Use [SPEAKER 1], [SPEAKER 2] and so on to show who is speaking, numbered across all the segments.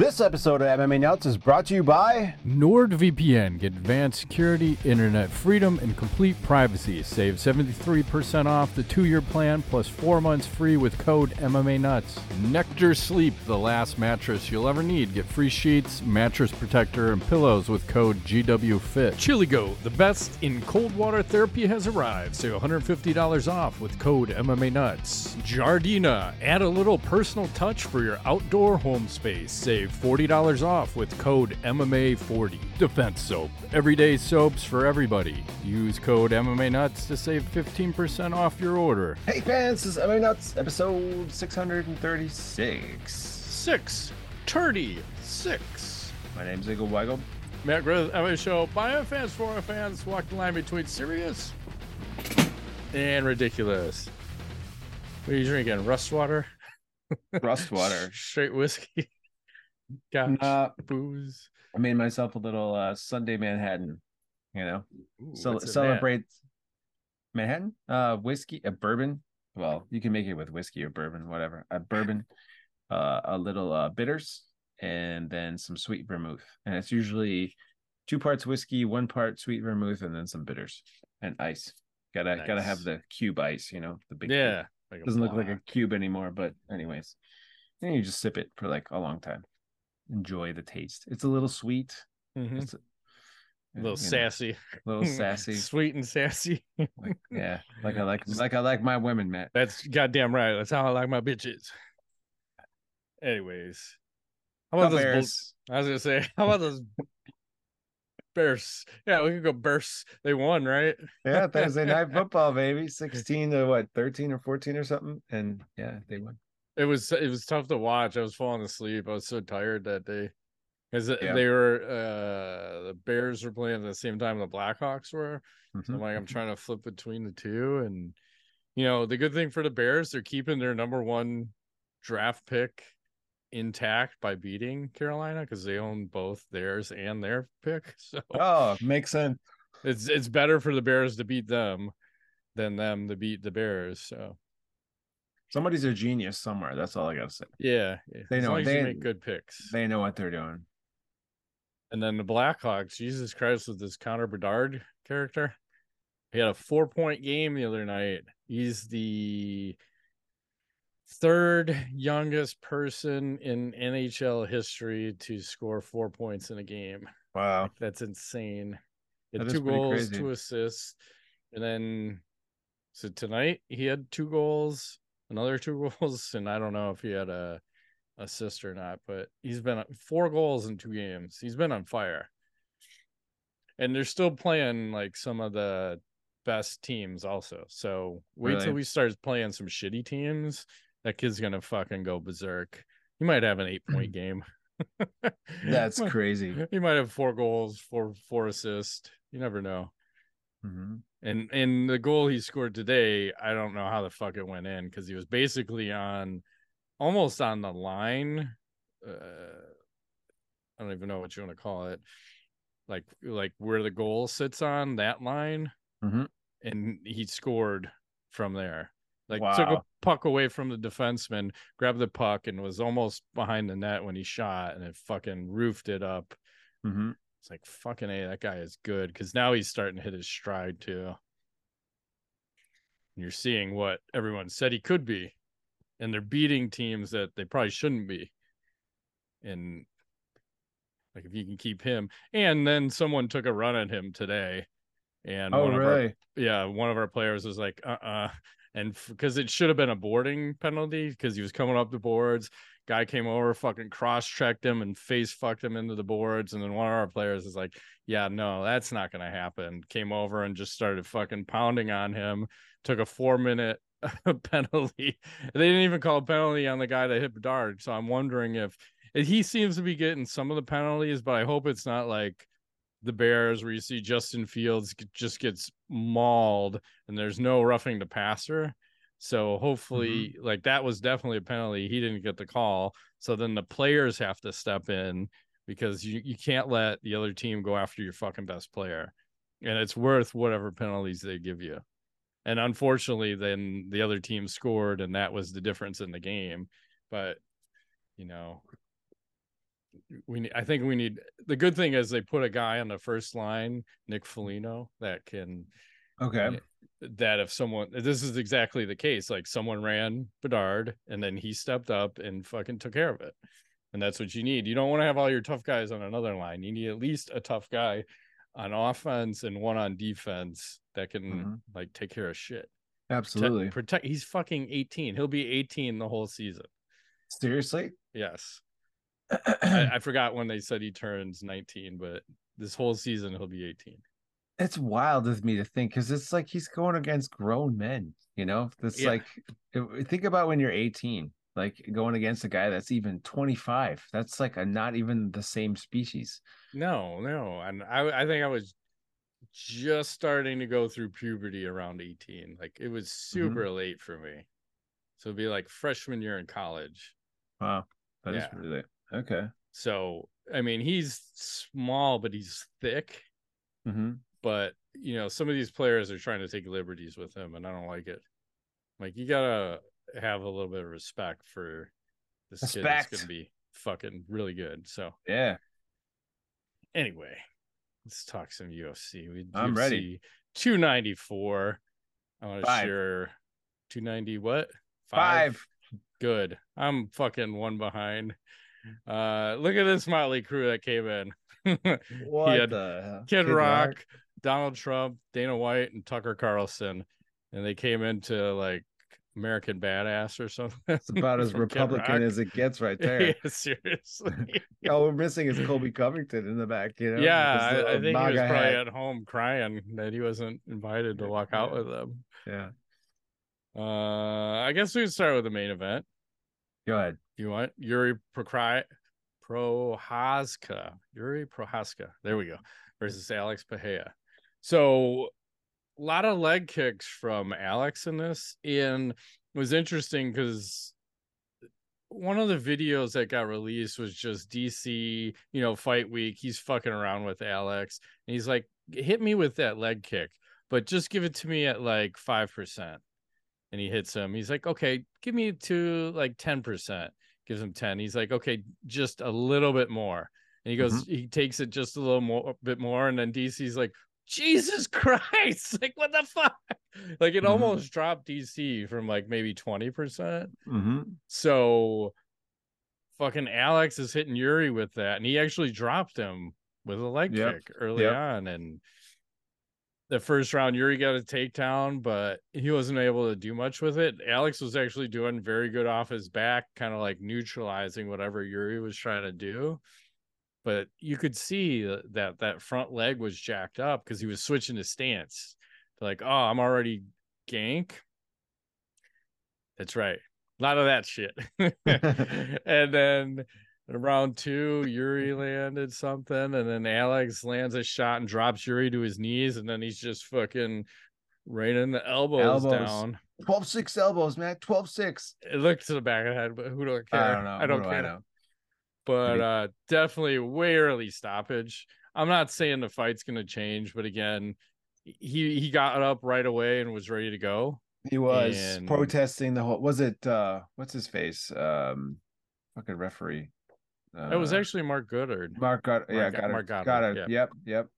[SPEAKER 1] This episode of MMA Nuts is brought to you by
[SPEAKER 2] NordVPN. Get advanced security, internet freedom, and complete privacy. Save 73% off the two year plan plus four months free with code MMA Nuts. Nectar Sleep, the last mattress you'll ever need. Get free sheets, mattress protector, and pillows with code GWFIT. Chiligo, the best in cold water therapy has arrived. Save $150 off with code MMA Nuts. Jardina, add a little personal touch for your outdoor home space. Save $40 off with code MMA40. Defense Soap, everyday soaps for everybody. Use code MMA Nuts to save 15% off your order.
[SPEAKER 1] Hey fans, this is MMA Nuts, episode 636.
[SPEAKER 2] Six, turdy, six.
[SPEAKER 1] My name's Eagle Weigel.
[SPEAKER 2] Matt Griffith, MMA Show, bio fans, for our fans, walk the line between serious and ridiculous. What are you drinking? Rust water?
[SPEAKER 1] Rust water.
[SPEAKER 2] Straight whiskey. Gosh, booze.
[SPEAKER 1] I made myself a little uh, Sunday Manhattan, you know,
[SPEAKER 2] Ooh,
[SPEAKER 1] Cel-
[SPEAKER 2] what's that?
[SPEAKER 1] celebrate Manhattan, uh, whiskey, a bourbon. Well, you can make it with whiskey or bourbon, whatever. A bourbon, uh, a little uh, bitters, and then some sweet vermouth. And it's usually two parts whiskey, one part sweet vermouth, and then some bitters and ice. Gotta gotta have the cube ice, you know, the big.
[SPEAKER 2] Yeah. like
[SPEAKER 1] doesn't look like a cube anymore, but anyways, then you just sip it for like a long time. Enjoy the taste. It's a little sweet.
[SPEAKER 2] Mhm.
[SPEAKER 1] It's a,
[SPEAKER 2] A little
[SPEAKER 1] sassy. know,
[SPEAKER 2] sassy.
[SPEAKER 1] little sassy.
[SPEAKER 2] Sweet and sassy.
[SPEAKER 1] Like, yeah, like I like like I like my women, Matt.
[SPEAKER 2] That's goddamn right. That's how I like my bitches. Anyways. How about those bull-
[SPEAKER 1] Bears.
[SPEAKER 2] I was gonna say, how about those Bears? Yeah, we could go Bears. They won, right?
[SPEAKER 1] Yeah, Thursday night football, baby. Sixteen to what, thirteen or fourteen or something, and yeah, they won.
[SPEAKER 2] It was it was tough to watch. I was falling asleep. I was so tired that day. Because
[SPEAKER 1] Yeah.
[SPEAKER 2] they were uh the Bears were playing at the same time the Blackhawks were. So
[SPEAKER 1] Mhm.
[SPEAKER 2] I'm like, I'm trying to flip between the two. And you know, the good thing for the Bears, they're keeping their number one draft pick intact by beating Carolina because they own both theirs and their pick. So
[SPEAKER 1] Oh, makes sense.
[SPEAKER 2] it's it's better for the Bears to beat them than them to beat the Bears. So
[SPEAKER 1] Somebody's a genius somewhere. That's all I gotta say.
[SPEAKER 2] yeah, yeah.
[SPEAKER 1] They
[SPEAKER 2] as
[SPEAKER 1] know-
[SPEAKER 2] long as you
[SPEAKER 1] they-
[SPEAKER 2] make good picks.
[SPEAKER 1] They know what they're doing.
[SPEAKER 2] And then the Blackhawks, Jesus Christ, with this Connor Bedard character. He had a four point game the other night. He's the third youngest person in NHL history to score four points in a game.
[SPEAKER 1] Wow.
[SPEAKER 2] That's insane.
[SPEAKER 1] That
[SPEAKER 2] two goals,
[SPEAKER 1] crazy.
[SPEAKER 2] two assists. And then so tonight he had two goals, another two goals, and I don't know if he had a assist or not, but he's been four goals in two games. He's been on fire. And they're still playing like some of the best teams also. So wait
[SPEAKER 1] Really?
[SPEAKER 2] till we start playing some shitty teams. That kid's gonna fucking go berserk. He might have an eight point game.
[SPEAKER 1] That's crazy.
[SPEAKER 2] he might have four goals, four four assists. You never know.
[SPEAKER 1] hmm
[SPEAKER 2] And and the goal he scored today, I don't know how the fuck it went in because he was basically on almost on the line. Uh, I don't even know what you want to call it. Like like where the goal sits on that line,
[SPEAKER 1] Mhm.
[SPEAKER 2] and he scored from there. Like took a puck away from the defenseman, grabbed the puck, and was almost behind the net when he shot, and it fucking roofed it up.
[SPEAKER 1] hmm
[SPEAKER 2] It's like fucking a that guy is good because now he's starting to hit his stride too. And you're seeing what everyone said he could be, and they're beating teams that they probably shouldn't be. And like if you can keep him, and then someone took a run at him today, and
[SPEAKER 1] Oh,
[SPEAKER 2] one of our
[SPEAKER 1] really?
[SPEAKER 2] yeah, one of our players was like, uh uh And because it should have been a boarding penalty because he was coming up the boards. Guy came over, fucking cross checked him and face fucked him into the boards. And then one of our players is like, yeah, no, that's not going to happen. Came over and just started fucking pounding on him. Took a four minute penalty. They didn't even call a penalty on the guy that hit Bedard. So I'm wondering if he seems to be getting some of the penalties, but I hope it's not like the Bears where you see Justin Fields just gets mauled and there's no roughing the passer. So mm-hmm. hopefully, like that was definitely a penalty. He didn't get the call. So then the players have to step in because you, you can't let the other team go after your fucking best player. And it's worth whatever penalties they give you. And unfortunately, then the other team scored, and that was the difference in the game. But you know, we need, I think we need the good thing is they put a guy on the first line, Nick Foligno, that can
[SPEAKER 1] Okay.
[SPEAKER 2] That if someone this is exactly the case, like someone ran Bedard and then he stepped up and fucking took care of it. And that's what you need. You don't want to have all your tough guys on another line. You need at least a tough guy on offense and one on defense that can
[SPEAKER 1] Mhm.
[SPEAKER 2] like take care of shit.
[SPEAKER 1] Absolutely.
[SPEAKER 2] Protect, protect he's fucking 18. He'll be 18 the whole season.
[SPEAKER 1] Seriously?
[SPEAKER 2] Yes. I, I forgot when they said he turns 19, but this whole season he'll be 18.
[SPEAKER 1] It's wild with me to think because it's like he's going against grown men, you know? It's
[SPEAKER 2] Yeah.
[SPEAKER 1] like think about when you're 18, like going against a guy that's even 25. That's like a not even the same species.
[SPEAKER 2] No, no. And I I think I was just starting to go through puberty around 18. Like it was super late for me. So it'd be like freshman year in college.
[SPEAKER 1] Wow. that is
[SPEAKER 2] Yeah.
[SPEAKER 1] really okay.
[SPEAKER 2] So I mean he's small, but he's thick.
[SPEAKER 1] hmm
[SPEAKER 2] But you know, some of these players are trying to take liberties with him, and I don't like it. Like you gotta have a little bit of respect for this kid that's
[SPEAKER 1] Respect.
[SPEAKER 2] gonna be fucking really good. So
[SPEAKER 1] Yeah.
[SPEAKER 2] anyway, let's talk some UFC. We
[SPEAKER 1] I'm ready.
[SPEAKER 2] 294. I want to share 290 what?
[SPEAKER 1] Five.
[SPEAKER 2] Good. I'm fucking one behind. Uh look at this motley crew that came in.
[SPEAKER 1] What
[SPEAKER 2] had
[SPEAKER 1] the hell?
[SPEAKER 2] Kid, Rock, Donald Trump, Dana White, and Tucker Carlson. And they came into like American Badass or something.
[SPEAKER 1] It's about as Republican as it gets right there.
[SPEAKER 2] yeah, seriously.
[SPEAKER 1] All we're missing is Colby Covington in the back, you know?
[SPEAKER 2] yeah, I, I think he was probably
[SPEAKER 1] hat.
[SPEAKER 2] at home crying that he wasn't invited to walk out with them.
[SPEAKER 1] Yeah.
[SPEAKER 2] Uh, I guess we can start with the main event.
[SPEAKER 1] Go ahead.
[SPEAKER 2] You want Yuri Prokry Prochazka. Yuri Prochazka. There we go. Versus Alex Pereira. So a lot of leg kicks from Alex in this. And it was interesting because one of the videos that got released was just DC, you know, fight week. He's fucking around with Alex. And he's like, hit me with that leg kick, but just give it to me at like 5%. And he hits him. He's like, okay, give me to like 10%. Gives him 10. He's like, okay, just a little bit more. And he goes, mm-hmm. he takes it just a little more bit more. And then DC's like, Jesus Christ. Like, what the fuck? Like it
[SPEAKER 1] Mhm.
[SPEAKER 2] almost dropped DC from like maybe 20%.
[SPEAKER 1] Mm-hmm.
[SPEAKER 2] So fucking Alex is hitting Yuri with that, and he actually dropped him with a leg
[SPEAKER 1] Yep.
[SPEAKER 2] kick early
[SPEAKER 1] Yep.
[SPEAKER 2] on. And the first round, Yuri got a takedown, but he wasn't able to do much with it. Alex was actually doing very good off his back, kind of like neutralizing whatever Yuri was trying to do. But you could see that that, that front leg was jacked up because he was switching his stance. To like, oh, I'm already gank. That's right. A lot of that shit. and then round two, Yuri landed something, and then Alex lands a shot and drops Yuri to his knees, and then he's just fucking raining the elbows,
[SPEAKER 1] Elbows.
[SPEAKER 2] down.
[SPEAKER 1] 12 6 elbows, man. 12 6.
[SPEAKER 2] It looked to the back of the head, but who don't care?
[SPEAKER 1] I don't know.
[SPEAKER 2] I don't
[SPEAKER 1] do
[SPEAKER 2] care.
[SPEAKER 1] I know?
[SPEAKER 2] But uh definitely way early stoppage. I'm not saying the fight's gonna change, but again, he he got up right away and was ready to go.
[SPEAKER 1] He was
[SPEAKER 2] And-
[SPEAKER 1] protesting the whole. Was it, uh what's his face? Um, fucking referee. Uh,
[SPEAKER 2] It was actually Mark Goddard.
[SPEAKER 1] Mark got yeah it
[SPEAKER 2] Mark Goddard,
[SPEAKER 1] got it yep yep.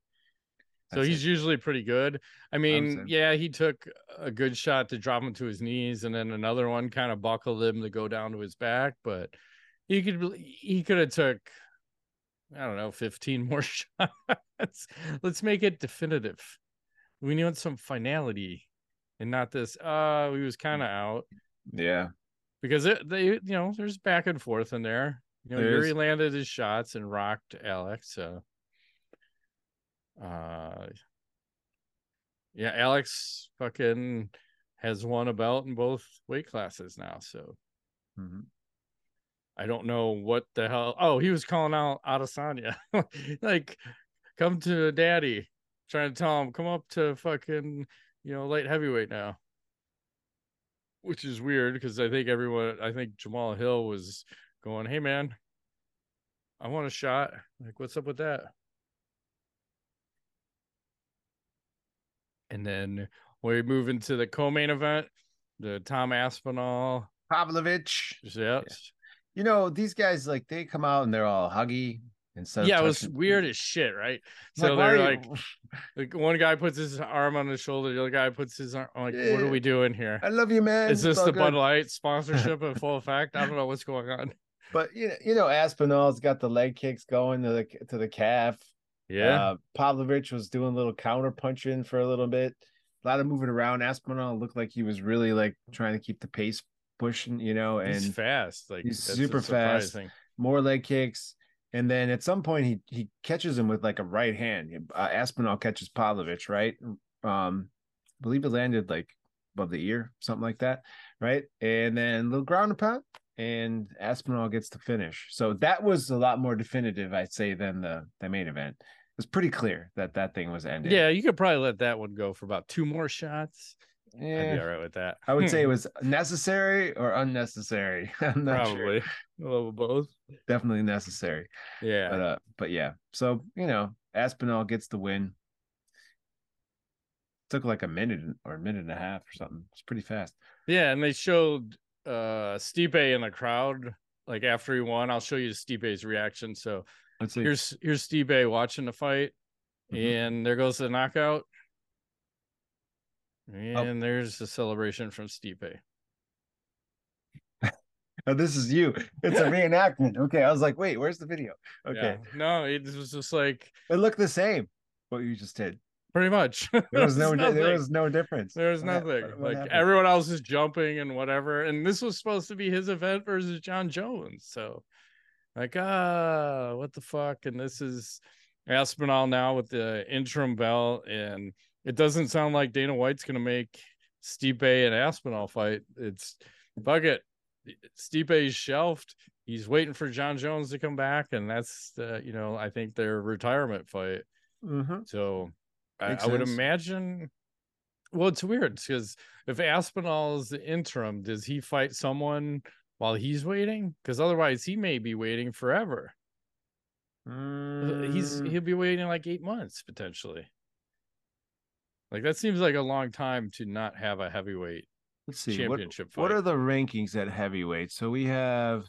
[SPEAKER 2] So he's
[SPEAKER 1] it.
[SPEAKER 2] usually pretty good. I mean, yeah, he took a good shot to drop him to his knees, and then another one kind of buckled him to go down to his back. But he could he could have took I don't know 15 more shots. Let's make it definitive. We need some finality, and not this. Uh, he was kind of out
[SPEAKER 1] yeah.
[SPEAKER 2] because it they you know there's back and forth in there. You know, Yuri landed his shots and rocked Alex. So, uh, yeah, Alex fucking has won a belt in both weight classes now. So
[SPEAKER 1] Mhm.
[SPEAKER 2] I don't know what the hell. Oh, he was calling out Adesanya, like, come to daddy, trying to tell him come up to fucking you know light heavyweight now. Which is weird because I think everyone, I think Jamal Hill was going, "Hey man, I want a shot." Like, what's up with that? And then we move into the co-main event, the Tom Aspinall
[SPEAKER 1] Pavlovich.
[SPEAKER 2] yeah.
[SPEAKER 1] You know, these guys like they come out and they're all huggy instead.
[SPEAKER 2] yeah, it was weird as shit, right? So
[SPEAKER 1] why
[SPEAKER 2] they're like, like one guy puts his arm on his shoulder, the other guy puts his arm. I'm like, what are we doing here?
[SPEAKER 1] I love you, man.
[SPEAKER 2] Is this the
[SPEAKER 1] good.
[SPEAKER 2] Bud Light sponsorship in full effect? I don't know what's going on.
[SPEAKER 1] But you know, you know, Aspinall's got the leg kicks going to the to the calf.
[SPEAKER 2] Yeah,
[SPEAKER 1] Uh, Pavlovich was doing a little counter punching for a little bit. A lot of moving around. Aspinall looked like he was really like trying to keep the pace pushing, you know, and
[SPEAKER 2] he's fast. Like
[SPEAKER 1] he's super fast. more leg kicks. And then at some point he he catches him with like a right hand. Uh, Aspinall catches Pavlovich, right? Um, I believe it landed like above the ear, something like that, right? And then little ground and pound, and Aspinall gets the finish. So that was a lot more definitive, I'd say, than the the main event. It was pretty clear that that thing was ended.
[SPEAKER 2] Yeah, you could probably let that one go for about two more shots. I'd be
[SPEAKER 1] yeah.
[SPEAKER 2] all right with that.
[SPEAKER 1] I would say it was necessary or unnecessary. I'm not sure.
[SPEAKER 2] probably a little both.
[SPEAKER 1] Definitely necessary.
[SPEAKER 2] Yeah,
[SPEAKER 1] But uh, but yeah. So you know, Aspinall gets the win. Took like a minute or a minute and a half or something. It's pretty fast.
[SPEAKER 2] yeah, and they showed uh Stipe in the crowd like after he won. I'll show you Stipe's reaction. So
[SPEAKER 1] Let's see.
[SPEAKER 2] here's here's Stipe watching the fight,
[SPEAKER 1] Mhm.
[SPEAKER 2] and there goes the knockout.
[SPEAKER 1] Oh.
[SPEAKER 2] And there's the celebration from Stipe.
[SPEAKER 1] Oh, this is you. It's a reenactment. Okay, I was like, wait, where's the video? Okay,
[SPEAKER 2] Yeah. No, it was just like
[SPEAKER 1] it looked the same. What you just did.
[SPEAKER 2] pretty much.
[SPEAKER 1] There was no.
[SPEAKER 2] nothing.
[SPEAKER 1] there was no difference.
[SPEAKER 2] There's
[SPEAKER 1] What hap-
[SPEAKER 2] nothing. like
[SPEAKER 1] happened?
[SPEAKER 2] everyone else is jumping and whatever. And this was supposed to be his event versus John Jones. So like ah, what the fuck? And this is Aspinall now with the interim belt. And it doesn't sound like Dana White's gonna make Stipe and Aspinall fight. It's fuck it. Stipe's shelved. He's waiting for John Jones to come back, and that's you know, I think their retirement fight.
[SPEAKER 1] Mhm.
[SPEAKER 2] So I, I would imagine. Well, it's weird because if Aspinall is the interim, does he fight someone while he's waiting? Because otherwise, he may be waiting forever. He's
[SPEAKER 1] Mm,
[SPEAKER 2] he'll be waiting like eight months potentially. Like that seems like a long time to not have a heavyweight
[SPEAKER 1] let's see. What,
[SPEAKER 2] championship
[SPEAKER 1] what
[SPEAKER 2] fight.
[SPEAKER 1] are the rankings at heavyweight? So we have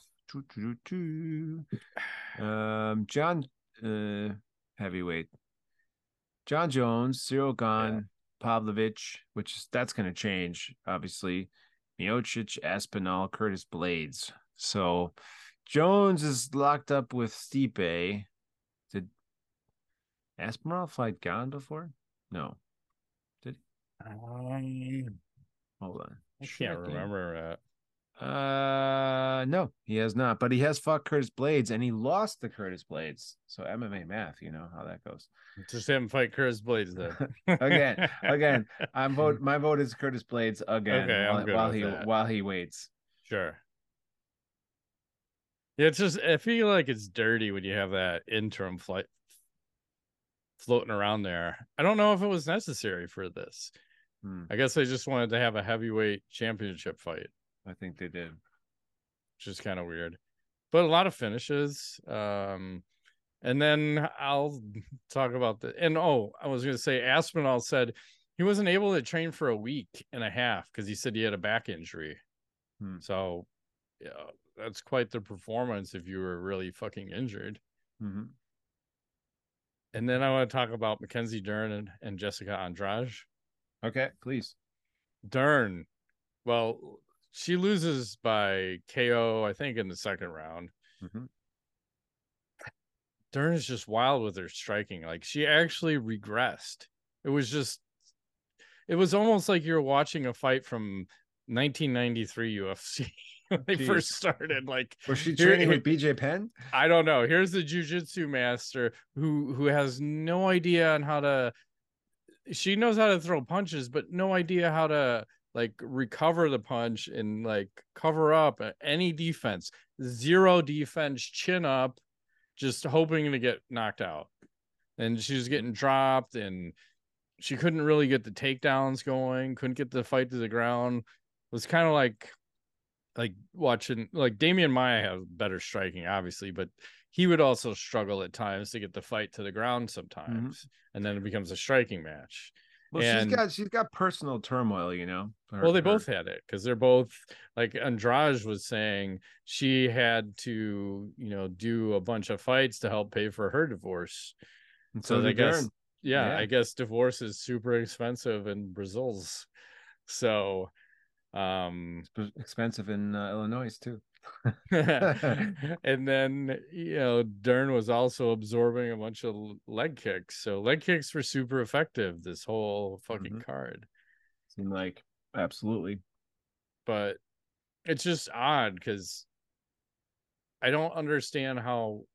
[SPEAKER 1] um John uh heavyweight. John Jones, Ciryl Gane, Pavlovich, which is that's going to change, obviously. Miocic, Aspinall, Curtis Blaydes. So Jones is locked up with Stipe. Did Aspinall fight Gahn before? No.
[SPEAKER 2] Um,
[SPEAKER 1] Hold on.
[SPEAKER 2] I can't remember. Uh,
[SPEAKER 1] Uh, no, he has not. But he has fought Curtis Blaydes, and he lost to Curtis Blaydes. So MMA math, you know how that goes.
[SPEAKER 2] just him fight Curtis Blaydes then.
[SPEAKER 1] Again, again, I'm vote. My vote is Curtis Blaydes again.
[SPEAKER 2] Okay, I'm
[SPEAKER 1] while,
[SPEAKER 2] good
[SPEAKER 1] while
[SPEAKER 2] with
[SPEAKER 1] he
[SPEAKER 2] that.
[SPEAKER 1] while he waits.
[SPEAKER 2] Sure. Yeah, it's just I feel like it's dirty when you have that interim flight floating around there. I don't know if it was necessary for this.
[SPEAKER 1] Hmm,
[SPEAKER 2] I guess they just wanted to have a heavyweight championship fight,
[SPEAKER 1] I think they did.
[SPEAKER 2] which is kind of weird. But a lot of finishes. Um and then I'll talk about the and oh, I was gonna say Aspinall said he wasn't able to train for a week and a half because he said he had a back injury.
[SPEAKER 1] Hmm.
[SPEAKER 2] So yeah, that's quite the performance if you were really fucking injured.
[SPEAKER 1] Mhm.
[SPEAKER 2] And then I want to talk about Mackenzie Dern and, and Jessica Andrade.
[SPEAKER 1] Okay, please.
[SPEAKER 2] Dern, well, she loses by KO, I think, in the second round.
[SPEAKER 1] Mhm.
[SPEAKER 2] Dern is just wild with her striking. Like she actually regressed. It was just, it was almost like you're watching a fight from 1993 UFC when they
[SPEAKER 1] Jeez.
[SPEAKER 2] first started. Like
[SPEAKER 1] Was she training
[SPEAKER 2] here-
[SPEAKER 1] with BJ Penn?
[SPEAKER 2] I don't know. Here's the jujitsu master who who has no idea on how to. She knows how to throw punches, but no idea how to like recover the punch and like cover up any defense. Zero defense, chin up, just hoping to get knocked out. And she was getting dropped, and she couldn't really get the takedowns going. Couldn't get the fight to the ground. It was kind of like like watching like Demian Maia has better striking, obviously, but he would also struggle at times to get the fight to the ground mm-hmm. sometimes, and then it becomes a striking match.
[SPEAKER 1] Well,
[SPEAKER 2] And-
[SPEAKER 1] she's got she's got personal turmoil, you know.
[SPEAKER 2] well, they
[SPEAKER 1] Her-
[SPEAKER 2] both had it because they're both like Andrade was saying she had to, you know, do a bunch of fights to help pay for her divorce.
[SPEAKER 1] and
[SPEAKER 2] So
[SPEAKER 1] so
[SPEAKER 2] I guess yeah,
[SPEAKER 1] Yeah.
[SPEAKER 2] I guess divorce is super expensive in Brazil's. So um
[SPEAKER 1] It's expensive in uh, Illinois too.
[SPEAKER 2] and then you know Dern was also absorbing a bunch of leg kicks. So leg kicks were super effective this whole fucking
[SPEAKER 1] Mhm.
[SPEAKER 2] card.
[SPEAKER 1] Seemed like absolutely.
[SPEAKER 2] But it's just odd because I don't understand how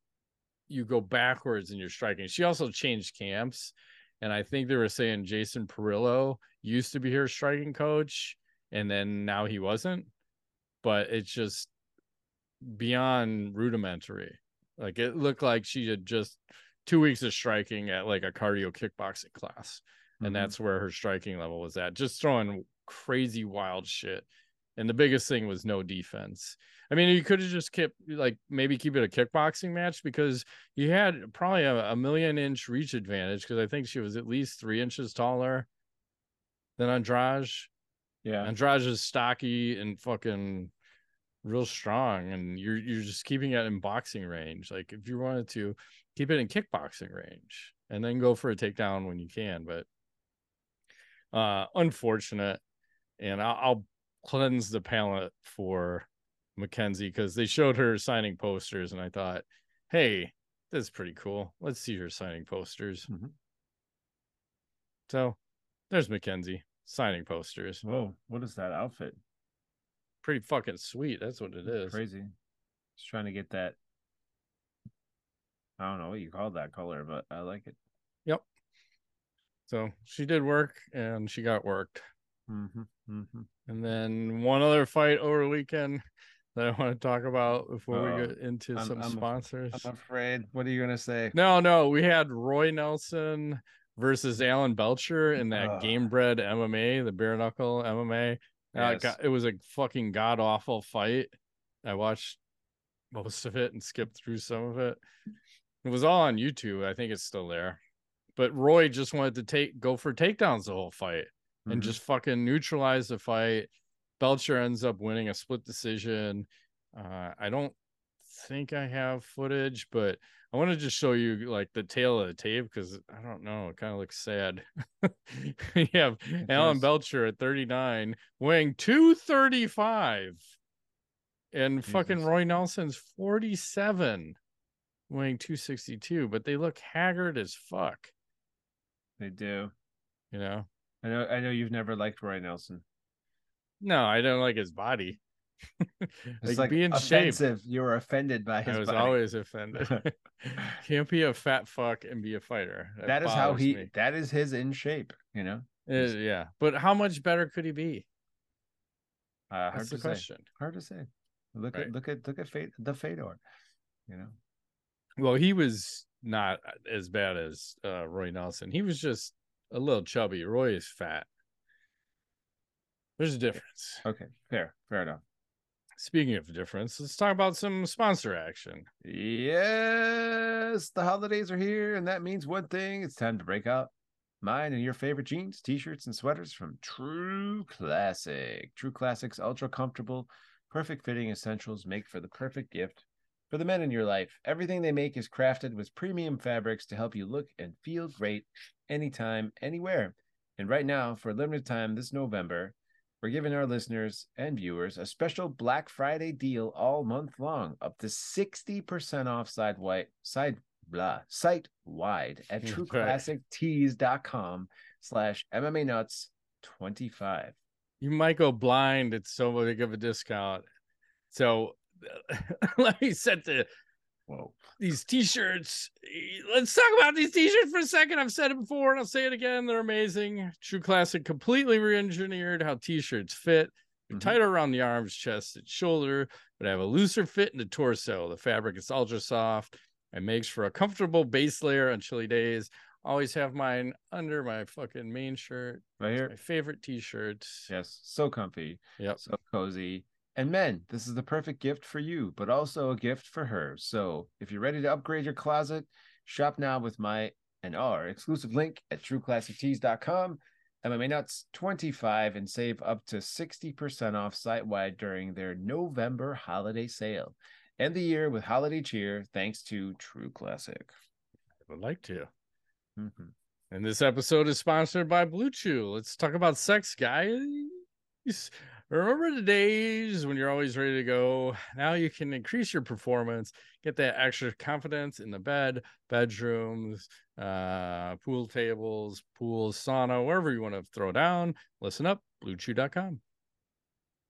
[SPEAKER 2] you go backwards in your striking. She also changed camps, and I think they were saying Jason Parillo used to be her striking coach, and then now he wasn't. But it's just beyond rudimentary. Like it looked like she had just two weeks of striking at like a cardio kickboxing class, and
[SPEAKER 1] Mhm.
[SPEAKER 2] that's where her striking level was at. Just throwing crazy wild shit. And the biggest thing was no defense. I mean, you could have just kept like maybe keep it a kickboxing match because you had probably a, a million inch reach advantage because I think she was at least three inches taller than Andrade.
[SPEAKER 1] Yeah.
[SPEAKER 2] Andrade is stocky and fucking real strong, and you're you're just keeping it in boxing range. Like if you wanted to keep it in kickboxing range and then go for a takedown when you can, but uh unfortunate. And I'll, I'll cleanse the palette for Mackenzie because they showed her signing posters, and I thought, hey, that's pretty cool. Let's see her signing posters.
[SPEAKER 1] Mhm.
[SPEAKER 2] So there's Mackenzie signing posters.
[SPEAKER 1] Whoa, what is that outfit?
[SPEAKER 2] Pretty fucking sweet. That's what it is.
[SPEAKER 1] Crazy. Just trying to get that. I don't know what you call that color, but I like it. Yep.
[SPEAKER 2] So she did work and she got worked.
[SPEAKER 1] Mm-hmm, mm-hmm.
[SPEAKER 2] And then one other fight over the weekend that I want to talk about before
[SPEAKER 1] Uh-oh.
[SPEAKER 2] we get into
[SPEAKER 1] I'm-
[SPEAKER 2] some
[SPEAKER 1] I'm
[SPEAKER 2] sponsors.
[SPEAKER 1] I'm afraid. What are you gonna say?
[SPEAKER 2] No, no, we had Roy Nelson versus Alan Belcher in that
[SPEAKER 1] Ugh.
[SPEAKER 2] Gamebred MMA, the bare knuckle MMA. Uh,
[SPEAKER 1] Yes.
[SPEAKER 2] It was a fucking god awful fight. I watched most of it and skipped through some of it. It was all on YouTube. I think it's still there. But Roy just wanted to take go for takedowns the whole fight and
[SPEAKER 1] Mhm.
[SPEAKER 2] just fucking neutralize the fight. Belcher ends up winning a split decision. Uh, I don't think I have footage, but I want to just show you like the tail of the tape because I don't know. It kind of looks sad. you have Alan
[SPEAKER 1] does.
[SPEAKER 2] Belcher at 39, weighing 235. And fucking Roy Nelson's 47, weighing 262, but they look haggard as fuck,
[SPEAKER 1] They do.
[SPEAKER 2] you know?
[SPEAKER 1] I know. I know you've never liked Roy Nelson.
[SPEAKER 2] No, I don't like his body. Like,
[SPEAKER 1] like,
[SPEAKER 2] be in shape.
[SPEAKER 1] offensive. You were offended by his
[SPEAKER 2] I was
[SPEAKER 1] body.
[SPEAKER 2] always offended. Can't be a fat fuck and be a fighter.
[SPEAKER 1] that is how he.
[SPEAKER 2] me.
[SPEAKER 1] That is his in shape. You know.
[SPEAKER 2] Uh, yeah, but how much better could he be?
[SPEAKER 1] Uh, hard
[SPEAKER 2] That's
[SPEAKER 1] to
[SPEAKER 2] the
[SPEAKER 1] say.
[SPEAKER 2] question.
[SPEAKER 1] Hard to say. Look
[SPEAKER 2] Right.
[SPEAKER 1] at look at look at Fate, the Fedor. You know.
[SPEAKER 2] Well, he was not as bad as uh, Roy Nelson. He was just a little chubby. Roy is fat. There's a difference.
[SPEAKER 1] Okay. Fair. Fair enough.
[SPEAKER 2] Speaking of difference, let's talk about some sponsor action.
[SPEAKER 1] Yes, the holidays are here, and that means one thing: it's time to break out mine and your favorite jeans, t-shirts, and sweaters from True Classic. True Classic's ultra comfortable, perfect fitting essentials make for the perfect gift for the men in your life. Everything they make is crafted with premium fabrics to help you look and feel great anytime, anywhere. And right now, for a limited time this November, we're giving our listeners and viewers a special Black Friday deal all month long, up to 60% off side white side blah site wide at trueclassictees.com slash MMA nuts 25.
[SPEAKER 2] You might go blind. It's so big of a discount. So let me set the
[SPEAKER 1] Whoa.
[SPEAKER 2] these t-shirts. Let's talk about these t-shirts for a second. I've said it before and I'll say it again. They're amazing. True Classic completely re-engineered how t-shirts fit. They're
[SPEAKER 1] Mhm.
[SPEAKER 2] tighter around the arms, chest, and shoulder, but have a looser fit in the torso. The fabric is ultra soft and makes for a comfortable base layer on chilly days. Always have mine under my fucking main shirt.
[SPEAKER 1] Right here.
[SPEAKER 2] my favorite t-shirts.
[SPEAKER 1] Yes, so comfy,
[SPEAKER 2] Yep.
[SPEAKER 1] so cozy. And men, this is the perfect gift for you, but also a gift for her. So if you're ready to upgrade your closet, shop now with my and our exclusive link at trueclassictees.com. MMA Nuts 25 and save up to 60% off site wide during their November holiday sale. End the year with holiday cheer thanks to True Classic.
[SPEAKER 2] I would like to.
[SPEAKER 1] Mhm.
[SPEAKER 2] And this episode is sponsored by BlueChew. Let's talk about sex, guys. Remember the days when you're always ready to go? Now you can increase your performance, get that extra confidence in the bed, bedrooms, uh, pool tables, pools, sauna, wherever you want to throw down. Listen up, bluechew.com.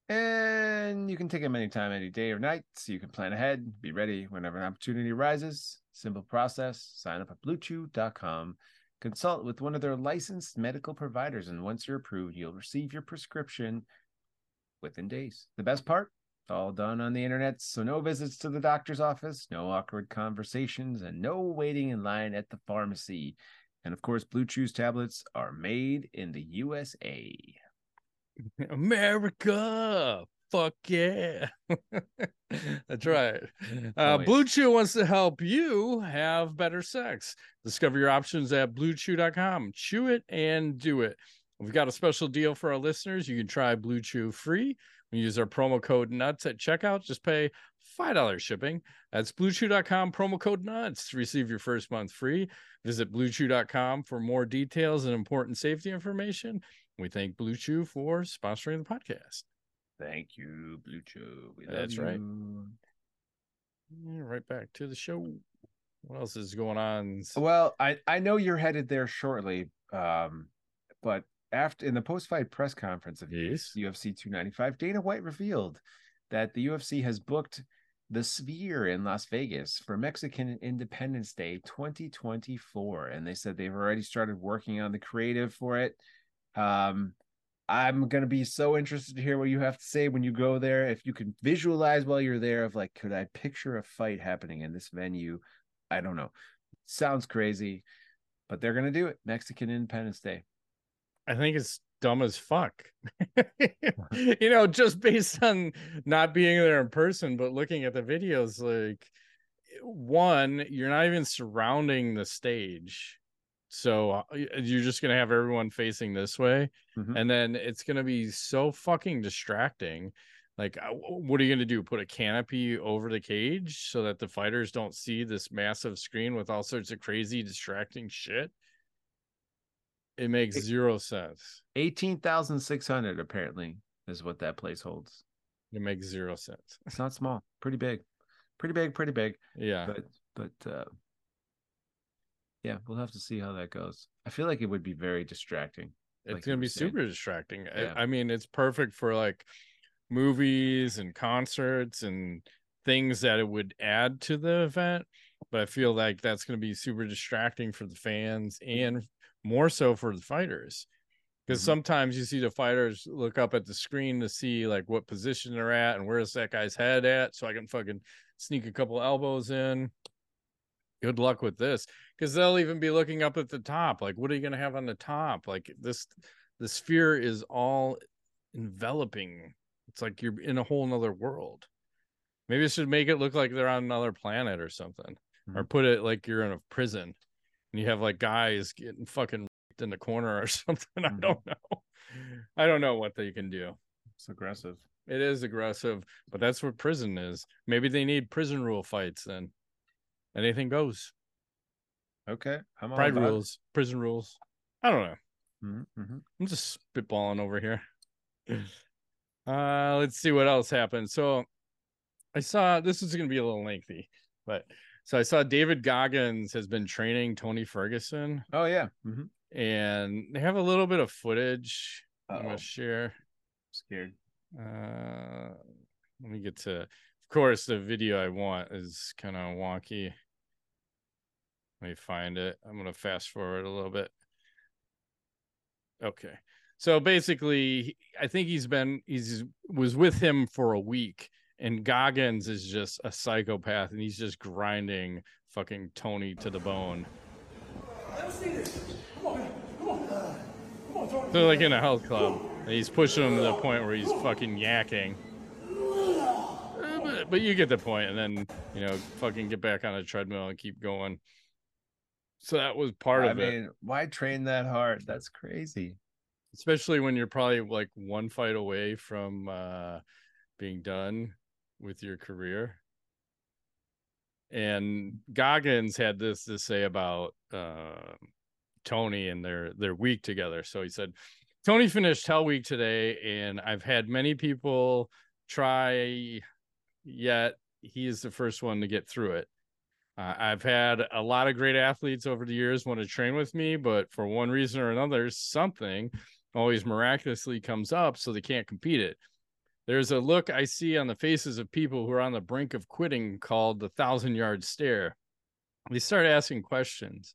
[SPEAKER 1] And you can take them anytime, any day or night, so you can plan ahead, be ready whenever an opportunity arises. Simple process. Sign up at bluechew.com. Consult with one of their licensed medical providers, and once you're approved, you'll receive your prescription within days. The best part? It's all done on the internet, so no visits to the doctor's office, no awkward conversations, and no waiting in line at the pharmacy. And of course, BlueChew's tablets are made in the USA.
[SPEAKER 2] America. Fuck yeah. That's right. Uh, BlueChew wants to help you have better sex. Discover your options at bluechew.com. Chew it and do it. We've got a special deal for our listeners. You can try BlueChew free. We use our promo code NUTS at checkout. Just pay $5 shipping. That's bluechew.com, promo code NUTS to receive your first month free. Visit bluechew.com for more details and important safety information. We thank BlueChew for sponsoring the podcast.
[SPEAKER 1] Thank you, BlueChew. We love
[SPEAKER 2] That's right.
[SPEAKER 1] you.
[SPEAKER 2] Right back to the show. What else is going on?
[SPEAKER 1] Well, I I know you're headed there shortly, um, but after in the post-fight press conference of
[SPEAKER 2] Yes.
[SPEAKER 1] UFC 295, Dana White revealed that the UFC has booked the Sphere in Las Vegas for Mexican Independence Day 2024, and they said they've already started working on the creative for it. Um, I'm gonna be so interested to hear what you have to say when you go there. If you can visualize while you're there, of like, could I picture a fight happening in this venue? I don't know. Sounds crazy, but they're gonna do it. Mexican Independence Day.
[SPEAKER 2] I think it's dumb as fuck. you know, just based on not being there in person, but looking at the videos, like one, you're not even surrounding the stage. So uh, you're just gonna have everyone facing this way,
[SPEAKER 1] Mhm.
[SPEAKER 2] and then it's gonna be so fucking distracting. Like, uh, what are you gonna do? Put a canopy over the cage so that the fighters don't see this massive screen with all sorts of crazy, distracting shit? It makes
[SPEAKER 1] It-
[SPEAKER 2] zero sense.
[SPEAKER 1] 18,600 apparently is what that place holds.
[SPEAKER 2] It makes zero sense.
[SPEAKER 1] It's not small, pretty big. Pretty big, pretty big.
[SPEAKER 2] Yeah.
[SPEAKER 1] But but uh yeah, we'll have to see how that goes. I feel like it would be very distracting.
[SPEAKER 2] it's
[SPEAKER 1] like
[SPEAKER 2] gonna be
[SPEAKER 1] saying.
[SPEAKER 2] super distracting. I-
[SPEAKER 1] Yeah.
[SPEAKER 2] I, mean, it's perfect for like movies and concerts and things that it would add to the event. But I feel like that's gonna be super distracting for the fans and more so for the fighters. Because
[SPEAKER 1] Mhm.
[SPEAKER 2] sometimes you see the fighters look up at the screen to see like what position they're at and where's that guy's head at, so I can fucking sneak a couple elbows in. Good luck with this because they'll even be looking up at the top. Like, what are you going to have on the top? Like, this, the sphere is all enveloping. It's like you're in a whole nother world. Maybe it should make it look like they're on another planet or something, or put it like you're in a prison and you have like guys getting fucking in the corner or something. I
[SPEAKER 1] Mhm.
[SPEAKER 2] don't know. I don't know what they can do.
[SPEAKER 1] It's aggressive.
[SPEAKER 2] It is aggressive, but that's what prison is. Maybe they need prison rule fights then. Anything goes.
[SPEAKER 1] Okay. I'm
[SPEAKER 2] Pride
[SPEAKER 1] about it.
[SPEAKER 2] rules, prison rules. I don't know.
[SPEAKER 1] Mhm, mhm.
[SPEAKER 2] I'm just spitballing over here. Uh let's see what else happened. So I saw this is gonna be a little lengthy, but so I saw David Goggins has been training Tony Ferguson
[SPEAKER 1] Oh yeah. Mhm.
[SPEAKER 2] and they have a little bit of footage I'm gonna share.
[SPEAKER 1] Scared.
[SPEAKER 2] Uh let me get to of course the video I want is kind of wonky. Let me find it. I'm gonna fast forward a little bit. Okay. So basically, I think he's been he's was with him for a week, and Goggins is just a psychopath, and he's just grinding fucking Tony to the bone. They're like in a health club, and he's pushing him to the point where he's fucking yakking. But, but you get the point, and then you know, fucking get back on a treadmill and keep going. So that was part
[SPEAKER 1] I
[SPEAKER 2] of it.
[SPEAKER 1] mean, why train that hard? That's crazy.
[SPEAKER 2] especially when you're probably like one fight away from uh being done with your career. And Goggins had this to say about uh, Tony and their their week together. So he said, Tony finished Hell Week today, and I've had many people try, yet he is the first one to get through it. Uh, I've had a lot of great athletes over the years want to train with me, but for one reason or another, something always miraculously comes up, so they can't compete it. There's a look I see on the faces of people who are on the brink of quitting called the thousand yard stare. They start asking questions.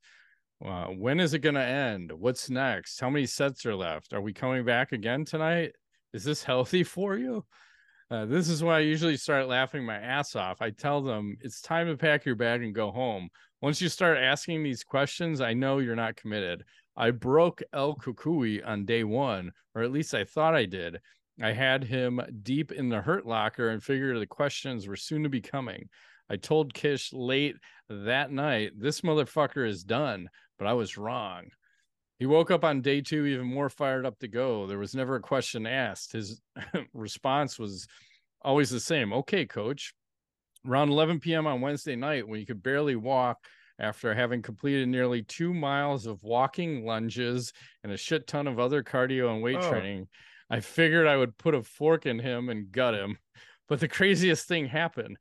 [SPEAKER 2] When is it going to end? What's next? How many sets are left? Are we coming back again tonight? Is this healthy for you? Uh, this is why I usually start laughing my ass off. I tell them it's time to pack your bag and go home. Once you start asking these questions, I know you're not committed. I broke El Cucuy on day one, or at least I thought I did. I had him deep in the hurt locker and figured the questions were soon to be coming. I told Kish late that night, this motherfucker is done, but I was wrong. He woke up on day two even more fired up to go. There was never a question asked. His response was always the same. Okay, coach. Around 11 p.m. on Wednesday night, when you could barely walk after having completed nearly two miles of walking lunges and a shit ton of other cardio and weight oh. training, I figured I would put a fork in him and gut him. But the craziest thing happened.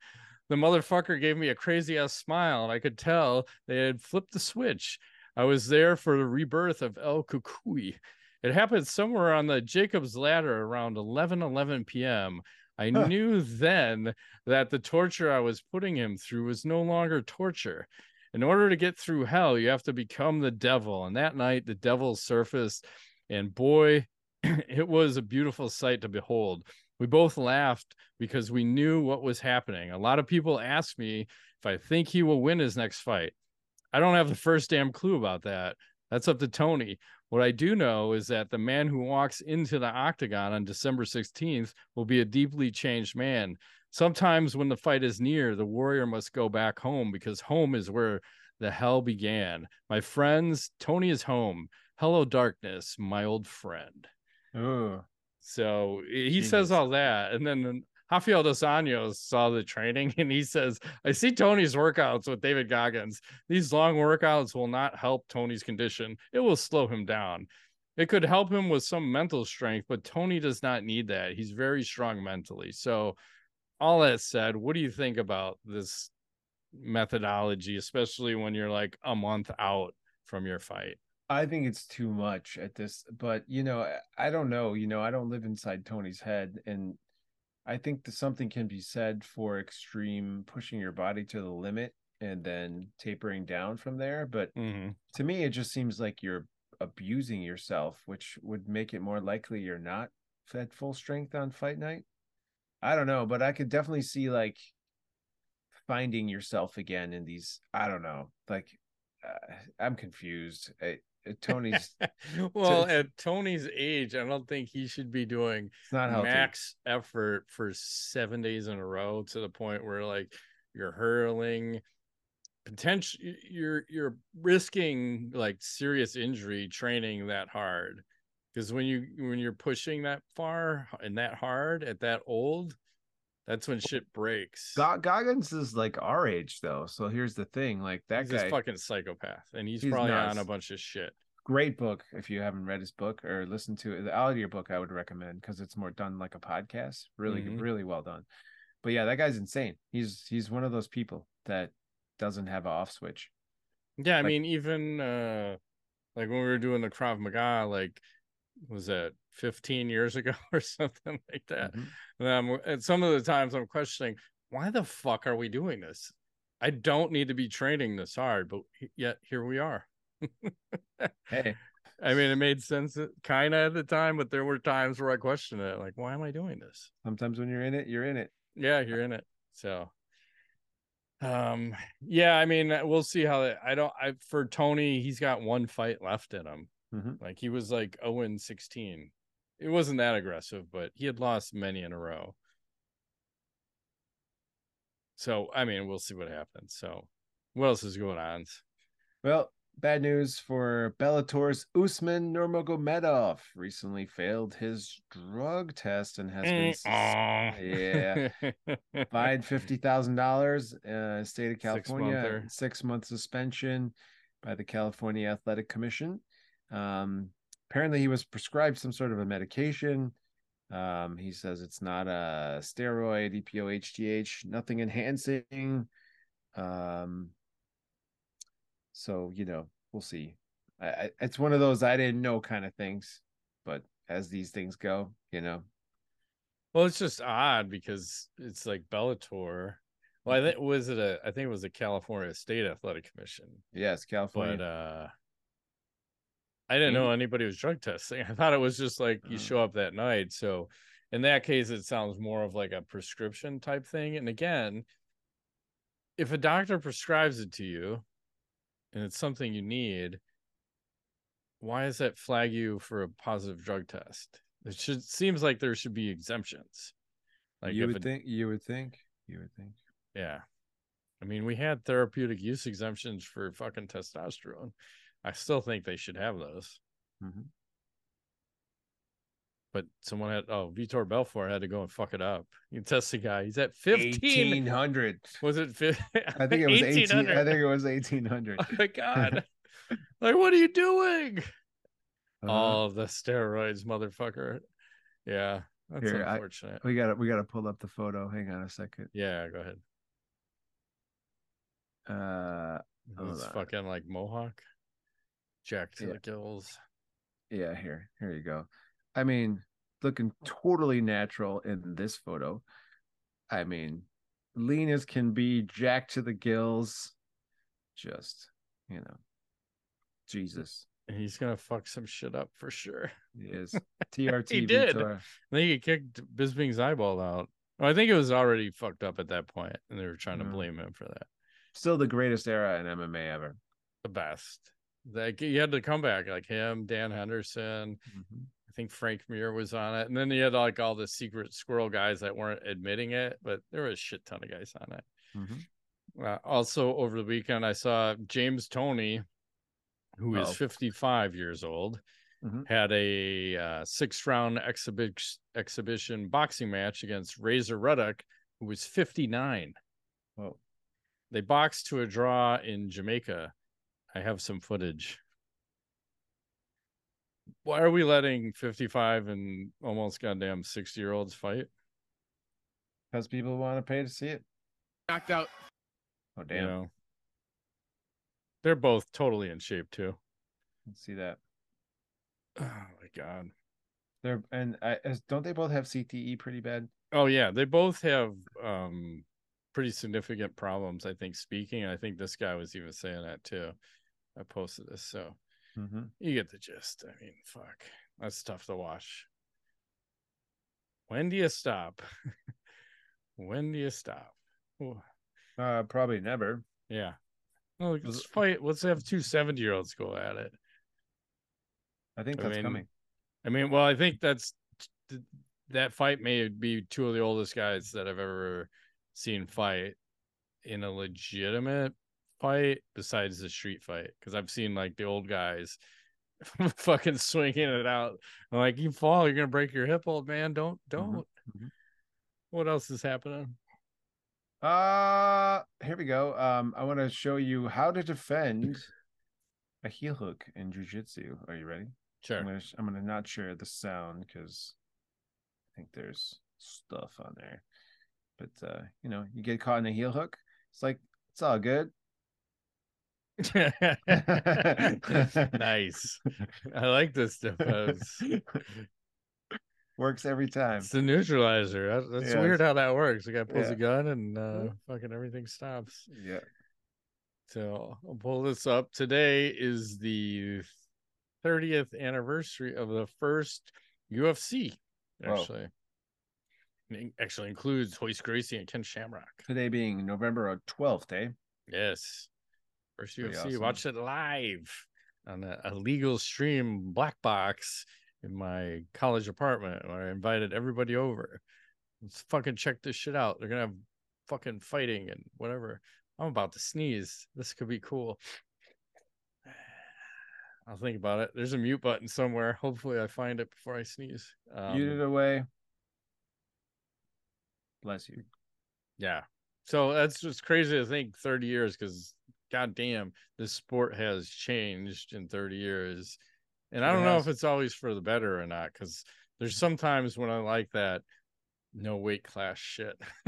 [SPEAKER 2] The motherfucker gave me a crazy ass smile, and I could tell they had flipped the switch. I was there for the rebirth of El Cucuy. It happened somewhere on the Jacob's Ladder around 11 11 p.m. I huh. knew then that the torture I was putting him through was no longer torture. In order to get through hell, you have to become the devil. And that night, the devil surfaced, and boy, it was a beautiful sight to behold. We both laughed because we knew what was happening. A lot of people ask me if I think he will win his next fight. I don't have the first damn clue about that. That's up to Tony. What I do know is that the man who walks into the octagon on December 16th will be a deeply changed man. Sometimes when the fight is near, the warrior must go back home because home is where the hell began. My friends, Tony is home. Hello, darkness, my old friend.
[SPEAKER 1] Oh.
[SPEAKER 2] So he says all that. And then Rafael dos Anjos saw the training and he says, I see Tony's workouts with David Goggins. These long workouts will not help Tony's condition, it will slow him down. It could help him with some mental strength, but Tony does not need that. He's very strong mentally. So, all that said, what do you think about this methodology, especially when you're like a month out from your fight?
[SPEAKER 1] I think it's too much at this, but you know, I don't know. You know, I don't live inside Tony's head, and I think that something can be said for extreme pushing your body to the limit and then tapering down from there. But mm-hmm. to me, it just seems like you're abusing yourself, which would make it more likely you're not at full strength on fight night. I don't know, but I could definitely see like finding yourself again in these. I don't know, like uh, I'm confused. I, Tony's
[SPEAKER 2] well to, at Tony's age, I don't think he should be doing max effort for seven days in a row to the point where like you're hurling potential you're you're risking like serious injury training that hard. Because when you when you're pushing that far and that hard at that old that's when shit breaks.
[SPEAKER 1] Goggins is like our age though, so here's the thing: like that
[SPEAKER 2] he's
[SPEAKER 1] guy,
[SPEAKER 2] fucking psychopath, and he's, he's probably nuts. on a bunch of shit.
[SPEAKER 1] Great book if you haven't read his book or listened to it. The audio book I would recommend because it's more done like a podcast. Really, mm-hmm. really well done. But yeah, that guy's insane. He's he's one of those people that doesn't have an off switch.
[SPEAKER 2] Yeah, I like, mean, even uh like when we were doing the Krav Maga, like was that 15 years ago or something like that. Mm-hmm. And, and some of the times I'm questioning, why the fuck are we doing this? I don't need to be training this hard, but yet here we are.
[SPEAKER 1] hey,
[SPEAKER 2] I mean, it made sense kind of at the time, but there were times where I questioned it, like, why am I doing this?
[SPEAKER 1] Sometimes when you're in it, you're in it.
[SPEAKER 2] Yeah, you're in it. So, um, yeah, I mean, we'll see how I don't. I for Tony, he's got one fight left in him. Mm-hmm. Like he was like 0 16. It wasn't that aggressive, but he had lost many in a row. So I mean, we'll see what happens. So, what else is going on?
[SPEAKER 1] Well, bad news for Bellator's Usman Nurmagomedov. Recently failed his drug test and has been sus- yeah fined fifty thousand dollars. Uh, state of California, six month suspension by the California Athletic Commission. Um, apparently, he was prescribed some sort of a medication. Um, he says it's not a steroid, EPO, HGH, nothing enhancing. Um, so you know, we'll see. I, I, it's one of those I didn't know kind of things, but as these things go, you know,
[SPEAKER 2] Well, it's just odd because it's like Bellator. Well, I think was it a I think it was a California State Athletic Commission.
[SPEAKER 1] yes, California.
[SPEAKER 2] But uh I didn't know anybody was drug testing. I thought it was just like you
[SPEAKER 1] Uh.
[SPEAKER 2] show up that night. So in that case, it sounds more of like a prescription type thing. And again, if a doctor prescribes it to you and it's something you need, why does that flag you for a positive drug test? It should seems like there should be exemptions. Like
[SPEAKER 1] you would think, you would think, you would think.
[SPEAKER 2] yeah. I mean, we had therapeutic use exemptions for fucking testosterone. I still think they should have those.
[SPEAKER 1] Mhm.
[SPEAKER 2] But someone had oh Vitor Belfort had to go and fuck it up. You test the guy. He's at fifteen
[SPEAKER 1] hundred.
[SPEAKER 2] Was it fif-
[SPEAKER 1] I think it was 18.
[SPEAKER 2] 1800?
[SPEAKER 1] I think it was 1800.
[SPEAKER 2] Oh my god. like what are you doing?
[SPEAKER 1] Uh-huh.
[SPEAKER 2] All the steroids, motherfucker. Yeah. That's
[SPEAKER 1] Here, I-
[SPEAKER 2] unfortunate.
[SPEAKER 1] we got to we got to pull up the photo. Hang on a second.
[SPEAKER 2] yeah, go ahead.
[SPEAKER 1] Uh,
[SPEAKER 2] It's fucking like Mohawk. Jack to
[SPEAKER 1] Yeah.
[SPEAKER 2] the gills.
[SPEAKER 1] yeah, here, here you go. I mean, looking totally natural in this photo. I mean, lean as can be, jack to the gills. Just, you know, Jesus.
[SPEAKER 2] He's gonna fuck some shit up for sure.
[SPEAKER 1] He is TRT.
[SPEAKER 2] He did.
[SPEAKER 1] Vitor.
[SPEAKER 2] I think he kicked Bisping's eyeball out. Well, I think it was already fucked up at that point, and they were trying to
[SPEAKER 1] Mm.
[SPEAKER 2] blame him for that.
[SPEAKER 1] Still the greatest era in MMA ever.
[SPEAKER 2] The best. Like he had to come back, like him, Dan Henderson. I think Frank Mir was on it, and then you had like all the secret squirrel guys that weren't admitting it, but there was a shit ton of guys on it.
[SPEAKER 1] Mhm.
[SPEAKER 2] Uh, also, over the weekend, I saw James Toney, who is
[SPEAKER 1] Oh.
[SPEAKER 2] 55 years old,
[SPEAKER 1] Mhm.
[SPEAKER 2] had a uh, six round exhibition exhibition boxing match against Razor Ruddock, who was 59.
[SPEAKER 1] Whoa.
[SPEAKER 2] They boxed to a draw in Jamaica. I have some footage. Why are we letting 55 and almost goddamn 60 year olds fight?
[SPEAKER 1] Because people want to pay to see it.
[SPEAKER 3] knocked out.
[SPEAKER 1] Oh
[SPEAKER 2] You
[SPEAKER 1] damn!
[SPEAKER 2] know, they're both totally in shape too.
[SPEAKER 1] Let's see that.
[SPEAKER 2] Oh my god.
[SPEAKER 1] They're and I, as, don't they both have CTE pretty bad?
[SPEAKER 2] Oh yeah, they both have um pretty significant problems. I think speaking. I think this guy was even saying that too. I posted this, so
[SPEAKER 1] Mm-hmm.
[SPEAKER 2] you get the gist. I mean, fuck, that's tough to watch. When do you stop? when do you stop? Ooh,
[SPEAKER 1] Uh, probably never.
[SPEAKER 2] yeah. Oh, let's fight. Let's have two 70 year olds go at it.
[SPEAKER 1] I think
[SPEAKER 2] I
[SPEAKER 1] that's
[SPEAKER 2] mean,
[SPEAKER 1] coming.
[SPEAKER 2] I mean, well, I think that's that fight may be two of the oldest guys that I've ever seen fight in a legitimate fight besides the street fight because I've seen like the old guys fucking swinging it out. I'm like, you fall, you're gonna break your hip, old man. Don't, don't.
[SPEAKER 1] mhm.
[SPEAKER 2] What else is happening?
[SPEAKER 1] Uh here we go. Um, I want to show you how to defend a heel hook in jujitsu. Are you ready?
[SPEAKER 2] Sure.
[SPEAKER 1] I'm gonna sh- I'm gonna not share the sound because I think there's stuff on there. But uh, you know, you get caught in a heel hook. It's like it's all good.
[SPEAKER 2] nice. I like this defense.
[SPEAKER 1] Works every time.
[SPEAKER 2] It's the neutralizer. That's
[SPEAKER 1] Yeah,
[SPEAKER 2] weird
[SPEAKER 1] it's-
[SPEAKER 2] how that works. The guy pulls
[SPEAKER 1] Yeah.
[SPEAKER 2] a gun and uh, fucking everything stops.
[SPEAKER 1] Yeah.
[SPEAKER 2] So I'll pull this up. Today is the 30th anniversary of the first UFC.
[SPEAKER 1] Whoa.
[SPEAKER 2] Actually, it actually includes Royce Gracie and Ken Shamrock.
[SPEAKER 1] Today being November twelfth, eh?
[SPEAKER 2] Yes, first UFC.
[SPEAKER 1] awesome.
[SPEAKER 2] Watched it live on a, a legal stream black box in my college apartment where I invited everybody over. Let's fucking check this shit out. They're gonna have fucking fighting and whatever. I'm about to sneeze. This could be cool. I'll think about it. There's a mute button somewhere. Hopefully, I find it before I sneeze. Um,
[SPEAKER 1] Muted away. Bless you.
[SPEAKER 2] Yeah. So that's just crazy to think 30 years because goddamn, this sport has changed in 30 years. And I don't know if it's always for the better or not, because there's sometimes when I like that no weight class shit.